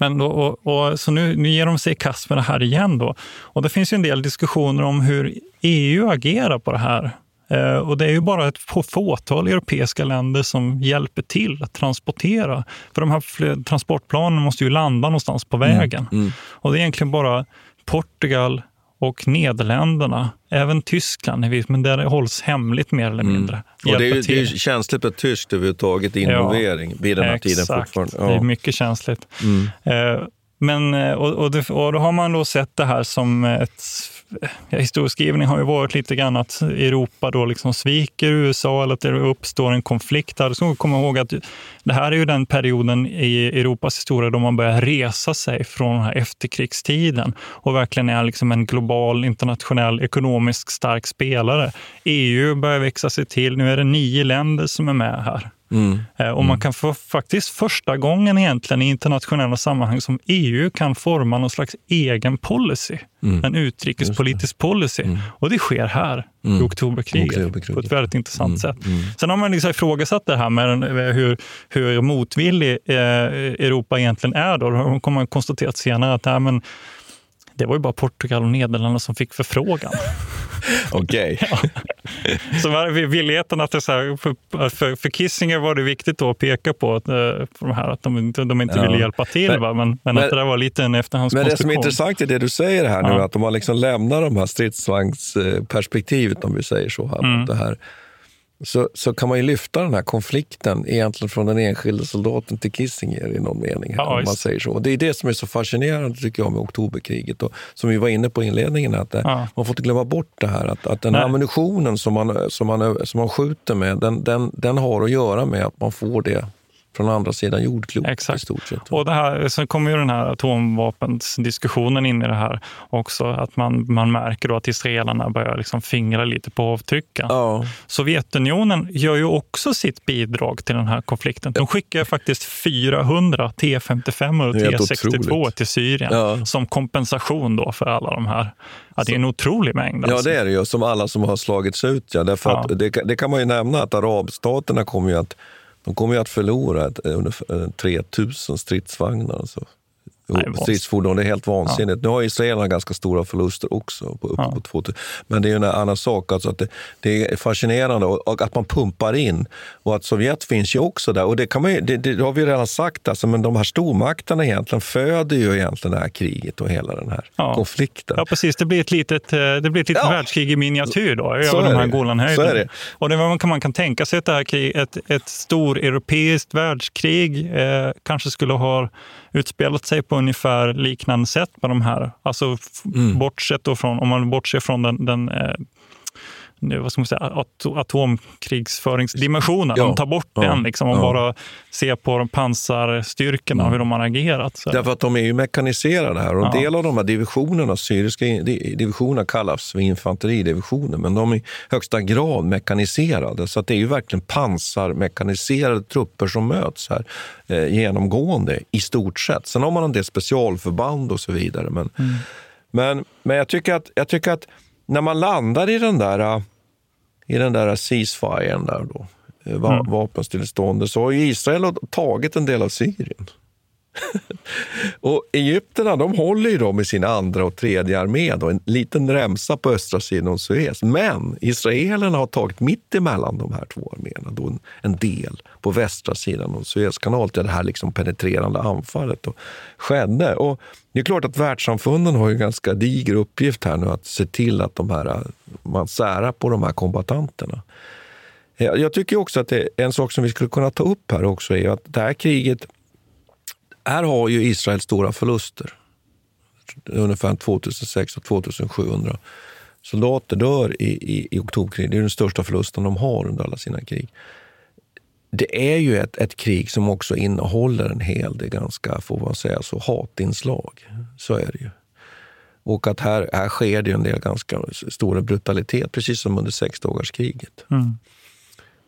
Men då, och, och, så nu, nu ger de sig i kast med det här igen. Då. Och det finns ju en del diskussioner om hur EU agerar på det här. Eh, och det är ju bara ett få- fåtal europeiska länder som hjälper till att transportera. För de här transportplanen måste ju landa någonstans på vägen. Mm. Och det är egentligen bara Portugal och Nederländerna, även Tyskland, men där det hålls hemligt mer eller mindre. Mm. Och det är, ju, det är ju känsligt med tyskt överhuvudtaget involvering vid den här tiden Exakt. fortfarande. Det är Ja. mycket känsligt. Mm. Eh, Men, eh, och, och, det, och då har man då sett det här som ett... Historieskrivning har ju varit lite grann att Europa då liksom sviker USA eller att det uppstår en konflikt. Där. Så komma ihåg att det här är ju den perioden i Europas historia då man börjar resa sig från den här efterkrigstiden och verkligen är liksom en global, internationell, ekonomisk stark spelare. EU börjar växa sig till. Nu är det nio länder som är med här. Mm. Eh, Och man kan få faktiskt första gången egentligen i internationella sammanhang som EU kan forma någon slags egen policy. Mm. En utrikespolitisk policy. Och det sker här Mm. i oktoberkriget, Oktoberkriget. på ett väldigt intressant Mm. sätt. Sen har man liksom ifrågasatt det här med eh, hur, hur motvillig eh, Europa egentligen är. Då. Då kommer man konstatera senare att nej, men, det var ju bara Portugal och Nederländerna som fick förfrågan. <laughs> Okej. Så var det villigheten att det så här, för, för, för Kissinger var det viktigt att peka på att, eh, på de här, att de, inte- de inte Ja. ville hjälpa till. Men-? Men, men, att det där var lite en Men det som är efterhandskonstruktion. intressant i det du säger här nu, Ja. att de har liksom lämnat de här stridsvagnsperspektivet, om vi säger så. Här, Mm. det här. Så, så kan man ju lyfta den här konflikten egentligen från den enskilde soldaten till Kissinger i någon mening. Här, Ja, om man säger så. Och det är det som är så fascinerande tycker jag med oktoberkriget. Och, som vi var inne på i inledningen, att det, Ja. man får inte glömma bort det här. Att, att den Nej. ammunitionen som man, som, man, som man skjuter med, den, den, den har att göra med att man får det från andra sidan jordklotet i stort sett. Och det här, sen kommer ju den här atomvapensdiskussionen in i det här också. Att man, man märker då att israelerna börjar liksom fingra lite på avtrycken. Sovjetunionen gör ju också sitt bidrag till den här konflikten. De skickar faktiskt 400 T55 och Det är helt T62 otroligt. till Syrien Ja. som kompensation då för alla de här. Ja, det är en otrolig mängd. Ja, alltså. det är det ju. Som alla som har slagits ut. Ja. Därför Ja. Att det, det kan man ju nämna att arabstaterna kommer ju att, de kommer ju att förlora eh, ungefär 3000 eh, stridsvagnar. Alltså. Stridsfordon, det är helt vansinnigt. Nu har israelerna ganska stora förluster också, på, uppe på 2000. men det är en annan sak. Alltså att det, det är fascinerande och, och att man pumpar in. Och att Sovjet finns ju också där. Och det, kan man ju, det, det har vi redan sagt, alltså, men de här stormakterna egentligen föder ju egentligen det här kriget och hela den här Ja. konflikten. Ja, precis. Det blir ett litet, eh, det blir ett litet världskrig i miniatyr då, Så över är de här. Golanhöjderna. Så. Och det man kan, man kan tänka sig att det här krig, ett, ett stor europeiskt världskrig eh, kanske skulle ha utspelat sig på ungefär liknande sätt med de här. Alltså Mm. bortsett då från, om man bortser från den, den eh, vad ska man säga, at atomkrigsföringsdimensionen. Ja. De tar bort Ja. den liksom, och Ja. bara ser på de pansarstyrkorna och hur de har agerat. Så. Därför att de är ju mekaniserade här och en Ja. del av de här divisionerna, syriska di- divisionerna kallas för infanteridivisioner, men de är i högsta grad mekaniserade. Så att det är ju verkligen pansarmekaniserade trupper som möts här eh, genomgående i stort sett. Sen har man en del specialförband och så vidare. Men, men, men jag, tycker att, jag tycker att när man landar i den där, i den där ceasefiren, där då, eh, va, Mm. vapenstilleståndet, så har ju Israel tagit en del av Syrien. <laughs> Och Egypterna de håller ju då med sin andra och tredje armé, då, en liten remsa på östra sidan om Suez. Men israelerna har tagit mitt emellan de här två arméerna, då en, en del på västra sidan om Suezkanalen, där det här liksom penetrerande anfallet då skedde. Och det är klart att världssamfunden har ju en ganska diger uppgift här nu att se till att de här, man särar på de här kombatanterna. Eh, jag tycker också att det en sak som vi skulle kunna ta upp här också är att det här kriget här har ju Israel stora förluster. Ungefär 2600 och 2700 soldater dör i, i, i oktoberkriget. Det är den största förlusten de har under alla sina krig. Det är ju ett, ett krig som också innehåller en hel del ganska, får man säga så, hatinslag. Så är det ju. Och att här, här sker det en del ganska stora brutalitet, precis som under sexdagarskriget. Mm.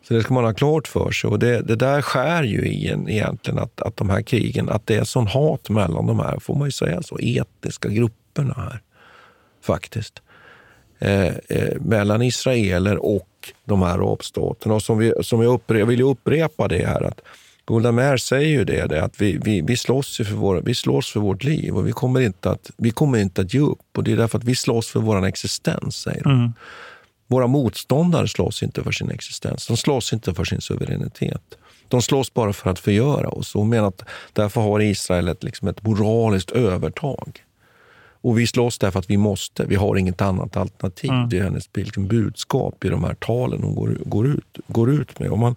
Så det ska man ha klart för sig. Och det, det där skär ju i en egentligen att, att de här krigen, att det är sån hat mellan de här, får man ju säga så, etniska grupperna här. Faktiskt. Eh, eh, mellan israeler och de här arabstaterna. Och som, vi, som jag, upprepa, jag vill ju upprepa det här att Golda Meir säger ju det, det att vi, vi, vi, slåss för vår, vi slåss för vårt liv och vi kommer, inte att, vi kommer inte att ge upp. Och Det är därför att vi slåss för vår existens, säger hon. Mm. Våra motståndare slåss inte för sin existens. De slåss inte för sin suveränitet. De slåss bara för att förgöra oss. Och hon menar att därför har Israel ett, liksom ett moraliskt övertag. Och vi slåss därför att vi måste. Vi har inget annat alternativ. Mm. Det är hennes liksom, budskap i de här talen hon går, går, ut, går ut med. Och man,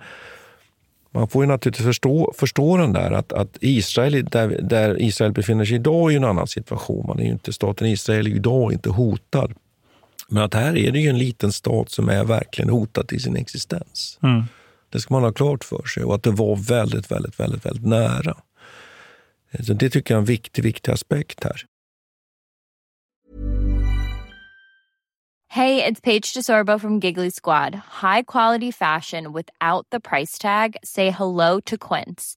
man får ju naturligtvis förstå, förstå den där att, att Israel, där, där Israel befinner sig idag, är en annan situation. Man är inte, staten Israel är idag inte hotad. Men att här är det ju en liten stat som är verkligen hotad till sin existens. Mm. Det ska man ha klart för sig och att det var väldigt, väldigt, väldigt, väldigt nära. Så det tycker jag är en viktig, viktig aspekt här. Hey, it's Paige DeSorbo from Giggly Squad. High quality fashion without the price tag. Say hello to Quince.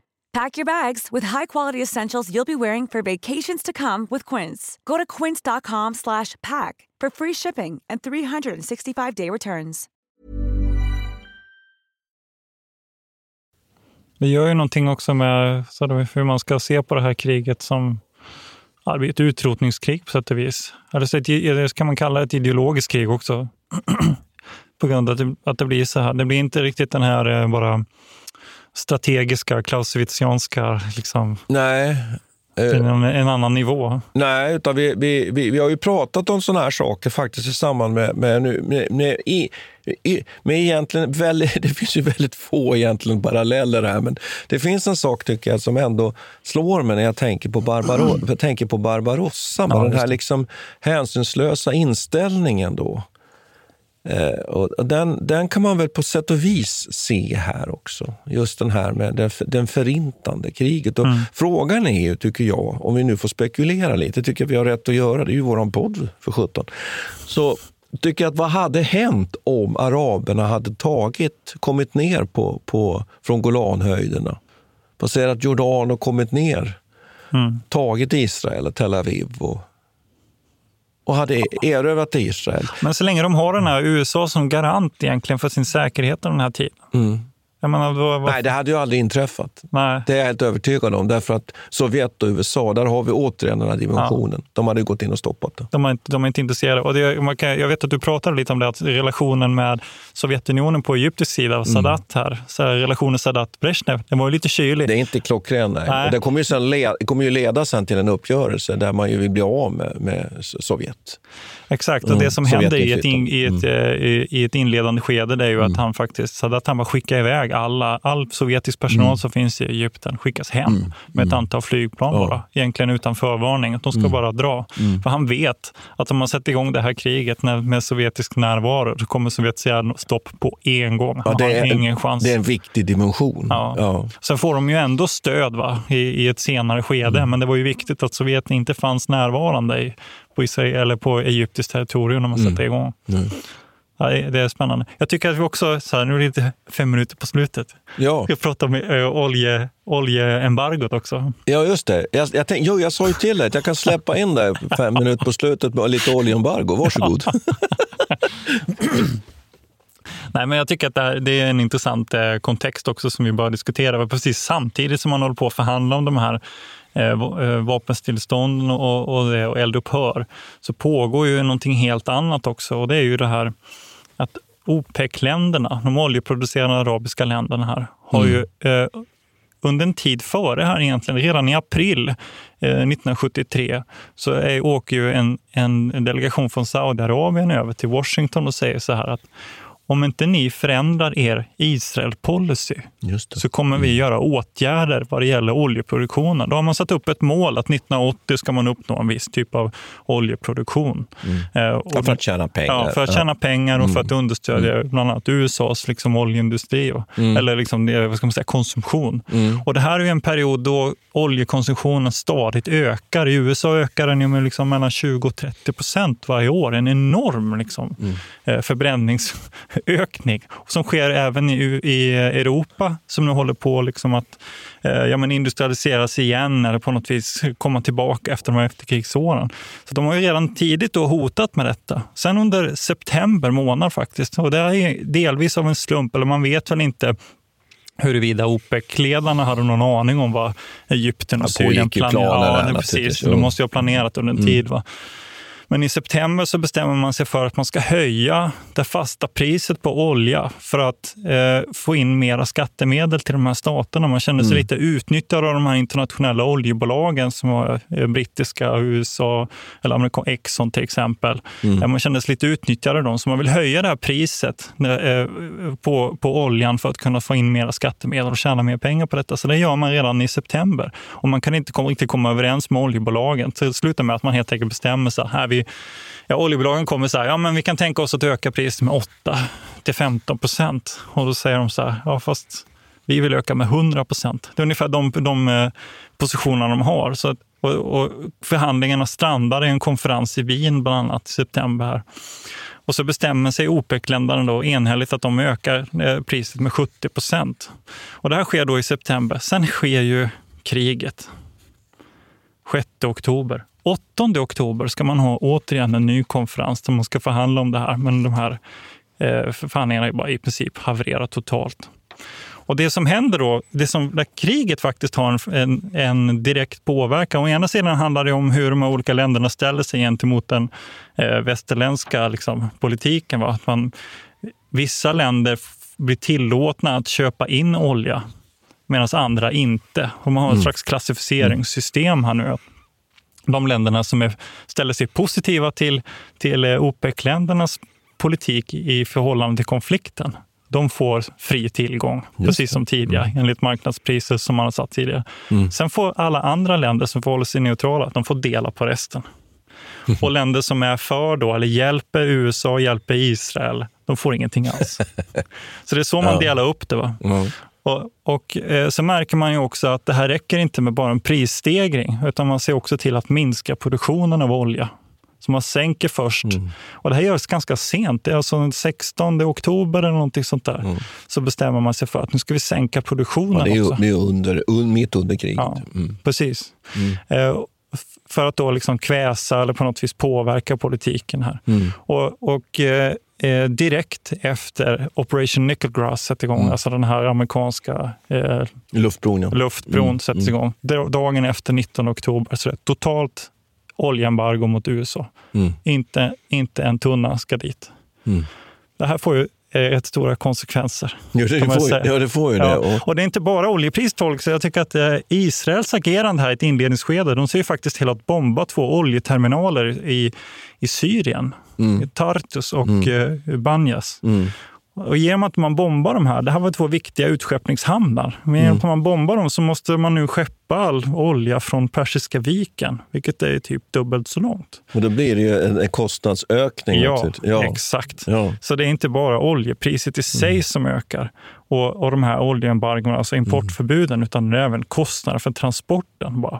Pack your bags with high-quality essentials you'll be wearing for vacations to come with Quince. Go to quince.com slash pack for free shipping and 365-day returns. Det gör ju någonting också med så hur man ska se på det här kriget som ja, det ett utrotningskrig på sätt och vis. Eller så ett, det kan man kalla det ett ideologiskt krig också. <clears throat> på grund av att det, att det blir så här. Det blir inte riktigt den här eh, bara strategiska, klausewitzianska... Liksom, Nej. En, en, annan nivå. Nej, utan vi, vi, vi, vi har ju pratat om sådana här saker faktiskt i samband med, med, med, med, i, i, med egentligen väldigt, <laughs> det finns ju väldigt få egentligen paralleller här, men det finns en sak tycker jag som ändå slår mig när jag tänker på, Barbaro, jag <clears throat> tänker på Barbarossa, ja, den här liksom hänsynslösa inställningen då. Eh, och den, den kan man väl på sätt och vis se här också. Just den här med den, den förintande kriget. Och mm. Frågan är ju, tycker jag, om vi nu får spekulera lite, tycker jag vi har rätt att göra, det är ju vår podd för 17. Så tycker att vad hade hänt om araberna hade tagit, kommit ner på, på, från Golanhöjderna, passerat Jordan och kommit ner, mm. tagit Israel, Tel Aviv och och hade erövrat Israel. Men så länge de har den här USA som garant egentligen för sin säkerhet den här tiden. Mm. Menar, då, vad... Nej, det hade ju aldrig inträffat. Nej. Det är jag helt övertygad om. Därför att Sovjet och USA, där har vi återigen den här dimensionen. Ja. De hade gått in och stoppat det. De är inte, de är inte intresserade. Och det, man kan, jag vet att du pratade lite om det, att relationen med Sovjetunionen på egyptisk sida, mm. Sadat här, så här relationen Sadat-Brezhnev, den var ju lite kylig. Det är inte klockren, nej. nej. Och det kommer ju, sen led, kommer ju leda sen till en uppgörelse där man ju vill bli av med, med Sovjet. Exakt, och det mm. som mm. händer i ett, in, i, ett, mm. i, i, ett inledande skede det är ju att mm. han faktiskt, Sadat han bara skickar iväg alla, all sovjetisk personal Mm. som finns i Egypten skickas hem Mm. med ett antal flygplan Ja. bara. Egentligen utan förvarning. Att de ska bara dra. För han vet att om man sätter igång det här kriget när- med sovjetisk närvaro så kommer Sovjet säga stopp på en gång. Ja, det, är, ingen chans. det är en viktig dimension. Ja. Ja. Sen får de ju ändå stöd va, i, i ett senare skede, men det var ju viktigt att Sovjet inte fanns närvarande i, på, Israel, eller på egyptiskt territorium när man Mm. sätter igång. Mm. Ja, det, är spännande. Jag tycker att vi också, så här, nu är det lite fem minuter på slutet, Ja. ska prata om äh, olje, oljeembargot också. Ja, just det. Jag, jag, tänk, jo, jag sa ju till dig att jag kan släppa in dig fem minuter på slutet med lite oljeembargo. Varsågod. Nej, men jag tycker att det, här, det är en intressant eh, kontext också som vi bör diskutera. Precis samtidigt som man håller på att förhandla om de här eh, eh, vapenstillstånd och, och, det, och eldupphör så pågår ju någonting helt annat också. Och det är ju det här att OPEC-länderna, de oljeproducerande arabiska länderna här, har ju eh, under en tid före här egentligen, redan i april eh, 1973, så är, åker ju en, en delegation från Saudiarabien över till Washington och säger så här att om inte ni förändrar er Israel-policy så kommer vi göra åtgärder vad det gäller oljeproduktionen. Då har man satt upp ett mål att 1980 ska man uppnå en viss typ av oljeproduktion. Eh, och- för att tjäna pengar. Ja, för att tjäna pengar och för att understödja bland annat USAs liksom oljeindustri, och, Mm. eller liksom, vad ska man säga, konsumtion. Mm. Och det här är en period då oljekonsumtionen stadigt ökar. I USA ökar den med liksom mellan 20 och 30 procent varje år. En enorm liksom, Mm. Förbränningsökning som sker även i, i Europa som nu håller på liksom att eh, ja, men industrialiseras igen eller på något vis komma tillbaka efter de här efterkrigsåren. Så de har ju redan tidigt då hotat med detta. Sen under september månad faktiskt, och det är delvis av en slump, eller man vet väl inte huruvida OPEC-ledarna hade någon aning om vad Egypten och Syrien planerna Ja, precis. De måste ju ha planerat under en Mm. tid. Va? Men i september så bestämmer man sig för att man ska höja det fasta priset på olja för att eh, få in mera skattemedel till de här staterna. Man känner sig Mm. lite utnyttjad av de här internationella oljebolagen som var eh, brittiska, USA eller amerikan Exxon till exempel. Mm. Eh, Man känner sig lite utnyttjad av dem, så man vill höja det här priset eh, på, på oljan för att kunna få in mera skattemedel och tjäna mer pengar på detta. Så det gör man redan i september. Och man kan inte komma, riktigt komma överens med oljebolagen. Så det slutar med att man helt enkelt bestämmer sig. Här vi, ja, oljebolagen kommer så här, ja men vi kan tänka oss att öka priset med 8 till 15 procent. Och då säger de så här, ja fast vi vill öka med 100 procent. Det är ungefär de, de eh, positionerna de har. Så att, och, och förhandlingarna strandar i en konferens i Wien bland annat i september. Här. Och så bestämmer sig OPEC-länderna då enhälligt att de ökar eh, priset med 70 procent. Och det här sker då i september. Sen sker ju kriget. 6 oktober. 8 oktober ska man ha återigen en ny konferens där man ska förhandla om det här. Men de här eh, förhandlingarna är bara i princip havererat totalt. Och det som händer då, det som, där kriget faktiskt har en, en, direkt påverkan. Å ena sidan handlar det om hur de olika länderna ställer sig gentemot den eh, västerländska liksom, politiken. Va? Att man, vissa länder blir tillåtna att köpa in olja medan andra inte. Och man har ett Mm. slags klassificeringssystem här nu. De länderna som är, ställer sig positiva till, till eh, OPEC-ländernas politik i förhållande till konflikten, de får fri tillgång, Just precis det. som tidigare, enligt marknadspriser som man har satt tidigare. Mm. Sen får alla andra länder som förhåller sig neutrala, de får dela på resten. <laughs> Och länder som är för då, eller hjälper USA, hjälper Israel, de får ingenting alls. <laughs> Så det är så man Ja. delar upp det. Va? Ja. Och, och eh, så märker man ju också att det här räcker inte med bara en prisstegring, utan man ser också till att minska produktionen av olja. Så man sänker först. Mm. Och det här görs ganska sent. Det är alltså den 16 oktober eller någonting sånt där. Så bestämmer man sig för att nu ska vi sänka produktionen Ja, det är ju också. det är under, un, mitt under kriget. Ja, Mm. precis. Mm. Eh, för att då liksom kväsa eller på något vis påverka politiken här. Mm. Och, och eh, eh, direkt efter Operation Nickelgrass sätter igång, Mm. alltså den här amerikanska eh, Luftbron, ja. luftbron Mm, sätts mm. igång. Da- Dagen efter 19 oktober så är det totalt oljeembargo mot USA. Mm. Inte, inte en tunna ska dit. Mm. Det här får ju eh, rätt stora konsekvenser. Ja, det får, ja, det får ju det. Ja, Och, och det är inte bara oljepris, folk, så jag tycker att eh, Israels agerande här i ett inledningsskede, de ser ju faktiskt till att bomba två oljeterminaler i, i Syrien, Mm. Tartus och Mm. eh, Banyas. mm. Och genom att man bombar de här, det här var två viktiga utskeppningshamnar, men genom att man bombar dem så måste man nu skeppa all olja från Persiska viken, vilket är typ dubbelt så långt. Och då blir det ju en, en kostnadsökning. Ja, naturligtvis. exakt. Ja. Så det är inte bara oljepriset i sig som ökar och, och de här oljeembargona, alltså importförbuden, utan det är även kostnader för transporten bara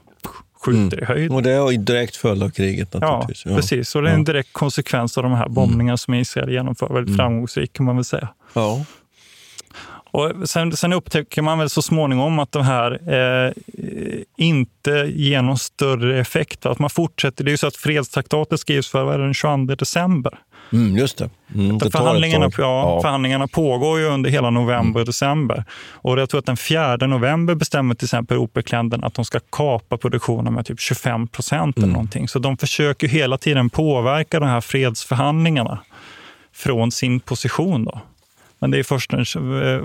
skjuter i höjden. Och det är direkt följd av kriget Ja, naturligtvis. precis. Och det är en direkt konsekvens av de här bombningarna som Israel genomför. Väldigt framgångsrikt kan man väl säga. Ja. Och sen, sen upptäcker man väl så småningom att det här eh, inte ger någon större effekt. Att man fortsätter. Det är ju så att fredstraktatet skrivs för den 22 december. Mm, just det. Mm, det förhandlingarna, ja, Ja. förhandlingarna pågår ju under hela november och december. Och jag tror att den 4 november bestämmer till exempel OPEC-länderna att de ska kapa produktionen med typ 25 procent eller någonting. Så de försöker hela tiden påverka de här fredsförhandlingarna från sin position. Då. Men det är först, eh,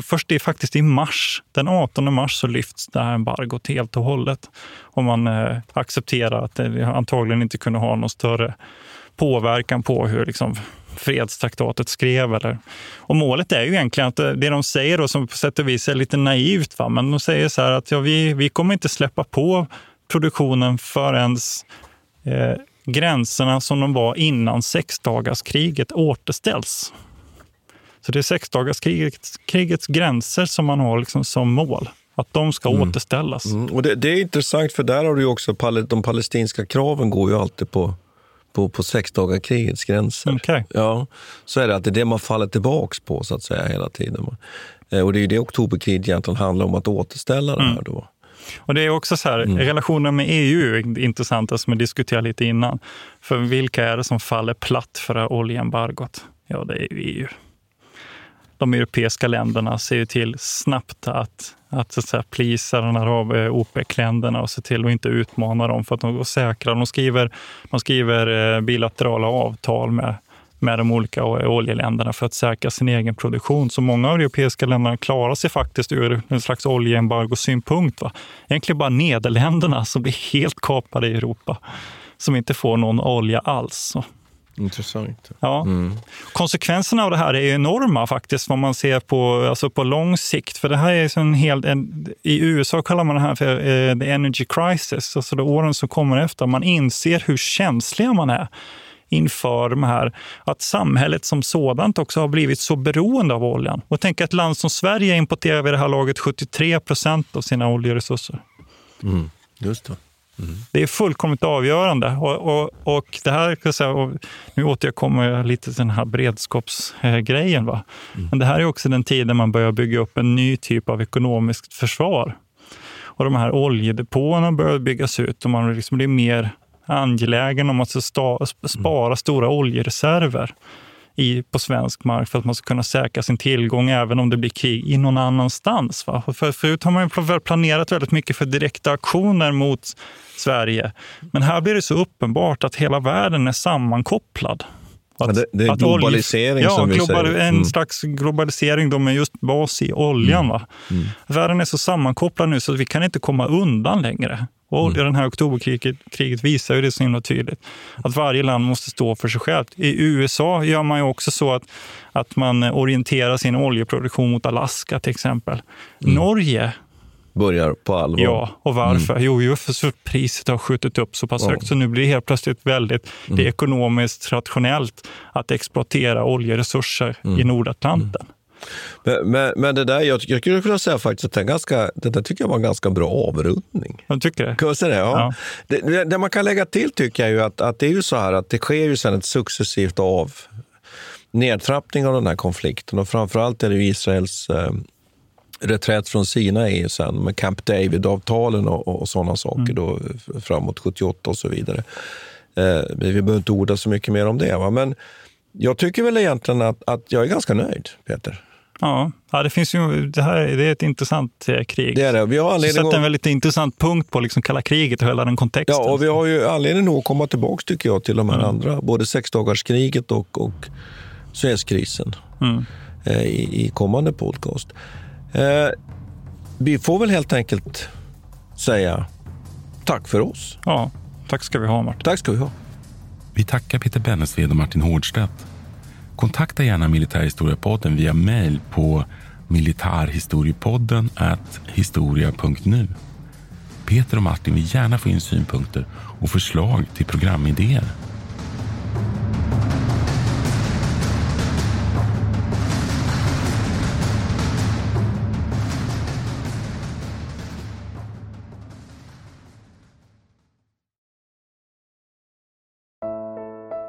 först det är faktiskt i mars, den 18 mars, så lyfts det här embargot helt och hållet. Och man eh, accepterar att det antagligen inte kunde ha någon större påverkan på hur liksom, fredstraktatet skrev. Eller. Och målet är ju egentligen att eh, det de säger, då, som på sätt och vis är lite naivt, va? men de säger så här att ja, vi, vi kommer inte släppa på produktionen förrän eh, gränserna som de var innan sexdagarskriget återställs. Så det är sexdagarskrigets krigets gränser som man har liksom som mål. Att de ska återställas. Mm, och det, det är intressant, för där har du också de palestinska kraven går ju alltid på, på, på sexdagarkrigets gränser. Okej. Ja, så är det att det är det man faller tillbaks på så att säga hela tiden. Eh, Och det är ju det oktoberkriget egentligen handlar om, att återställa det här då. Och det är också så här, relationen med EU är intressant, som vi diskuterade lite innan. För vilka är det som faller platt för det här oljeembargot? Ja, det är ju EU. De europeiska länderna ser ju till snabbt att, att, så att säga, plisa den här eh, OPEC-länderna och se till att inte utmana dem för att de går säkra. De skriver, de skriver eh, bilaterala avtal med, med de olika eh, oljeländerna för att säkra sin egen produktion. Så många av de europeiska länderna klarar sig faktiskt ur en slags oljeembargosynpunkt. Va? Egentligen bara Nederländerna som blir helt kapade i Europa, som inte får någon olja alls. Intressant. Ja. Konsekvenserna av det här är enorma faktiskt, vad man ser på, alltså på lång sikt. För det här är en hel, en, I USA kallar man det här för eh, the energy crisis, alltså de åren som kommer efter. Man inser hur känsliga man är inför de här, att samhället som sådant också har blivit så beroende av oljan. Och tänk ett land som Sverige importerar vid det här laget 73 procent av sina oljeresurser. Mm, just det. Det är fullkomligt avgörande. Och, och, och det här, kan jag säga, och nu återkommer jag lite till den här beredskapsgrejen. Va? Men det här är också den tiden man börjar bygga upp en ny typ av ekonomiskt försvar. Och de här oljedepåerna börjar byggas ut och man liksom blir mer angelägen om att spara stora oljereserver i, på svensk mark för att man ska kunna säkra sin tillgång även om det blir krig i någon annanstans. Va? För, förut har man planerat väldigt mycket för direkta aktioner mot Sverige. Men här blir det så uppenbart att hela världen är sammankopplad. Att, Ja, det- det är att olje- globalisering ja, som vi global, säger. En Mm. slags globalisering då med just bas i oljan. Va? Världen är så sammankopplad nu så att vi kan inte komma undan längre. Och Mm. Den här oktoberkriget kriget visar ju det så himla tydligt. Att varje land måste stå för sig självt. I USA gör man ju också så att, att man orienterar sin oljeproduktion mot Alaska till exempel. Norge Börjar på allvar. Ja, och varför? Jo, ju för så priset har skjutit upp så pass Ja. högt så nu blir det helt plötsligt väldigt det är ekonomiskt rationellt att exploatera oljeresurser i Nordatlanten. Men, men, men det där, jag, jag skulle kunna säga faktiskt att är ganska, det där tycker jag var en ganska bra avrundning. Jag tycker det. Kan jag säga det? Ja. Ja. Det, det, man kan lägga till tycker jag ju att, att det är ju så här att det sker ju sen ett successivt av nedtrappning av den här konflikten och framförallt är det Israels eh, reträtt från Sinai sen med Camp David-avtalen och, och, och sådana saker då f- framåt 78 och så vidare. Eh, vi behöver inte orda så mycket mer om det. Va? Men jag tycker väl egentligen att, att jag är ganska nöjd, Peter. Ja, ja det finns ju, det här det är ett intressant eh, krig. Det är det. Vi har anledning sätter att- en väldigt intressant punkt på liksom kalla kriget och hela den kontexten. Ja, och vi har ju anledning nog att komma tillbaka tycker jag till de här Mm. andra, både sexdagarskriget och, och Suezkrisen Mm. eh, i, i kommande podcast. Eh, vi får väl helt enkelt säga tack för oss. Ja, tack ska vi ha Martin. Tack ska vi ha. Vi tackar Peter Bennesved och Martin Hårdstedt. Kontakta gärna Militärhistoriepodden via mail på militarhistoriepodden historia.nu. Peter och Martin vill gärna få in synpunkter och förslag till programidéer.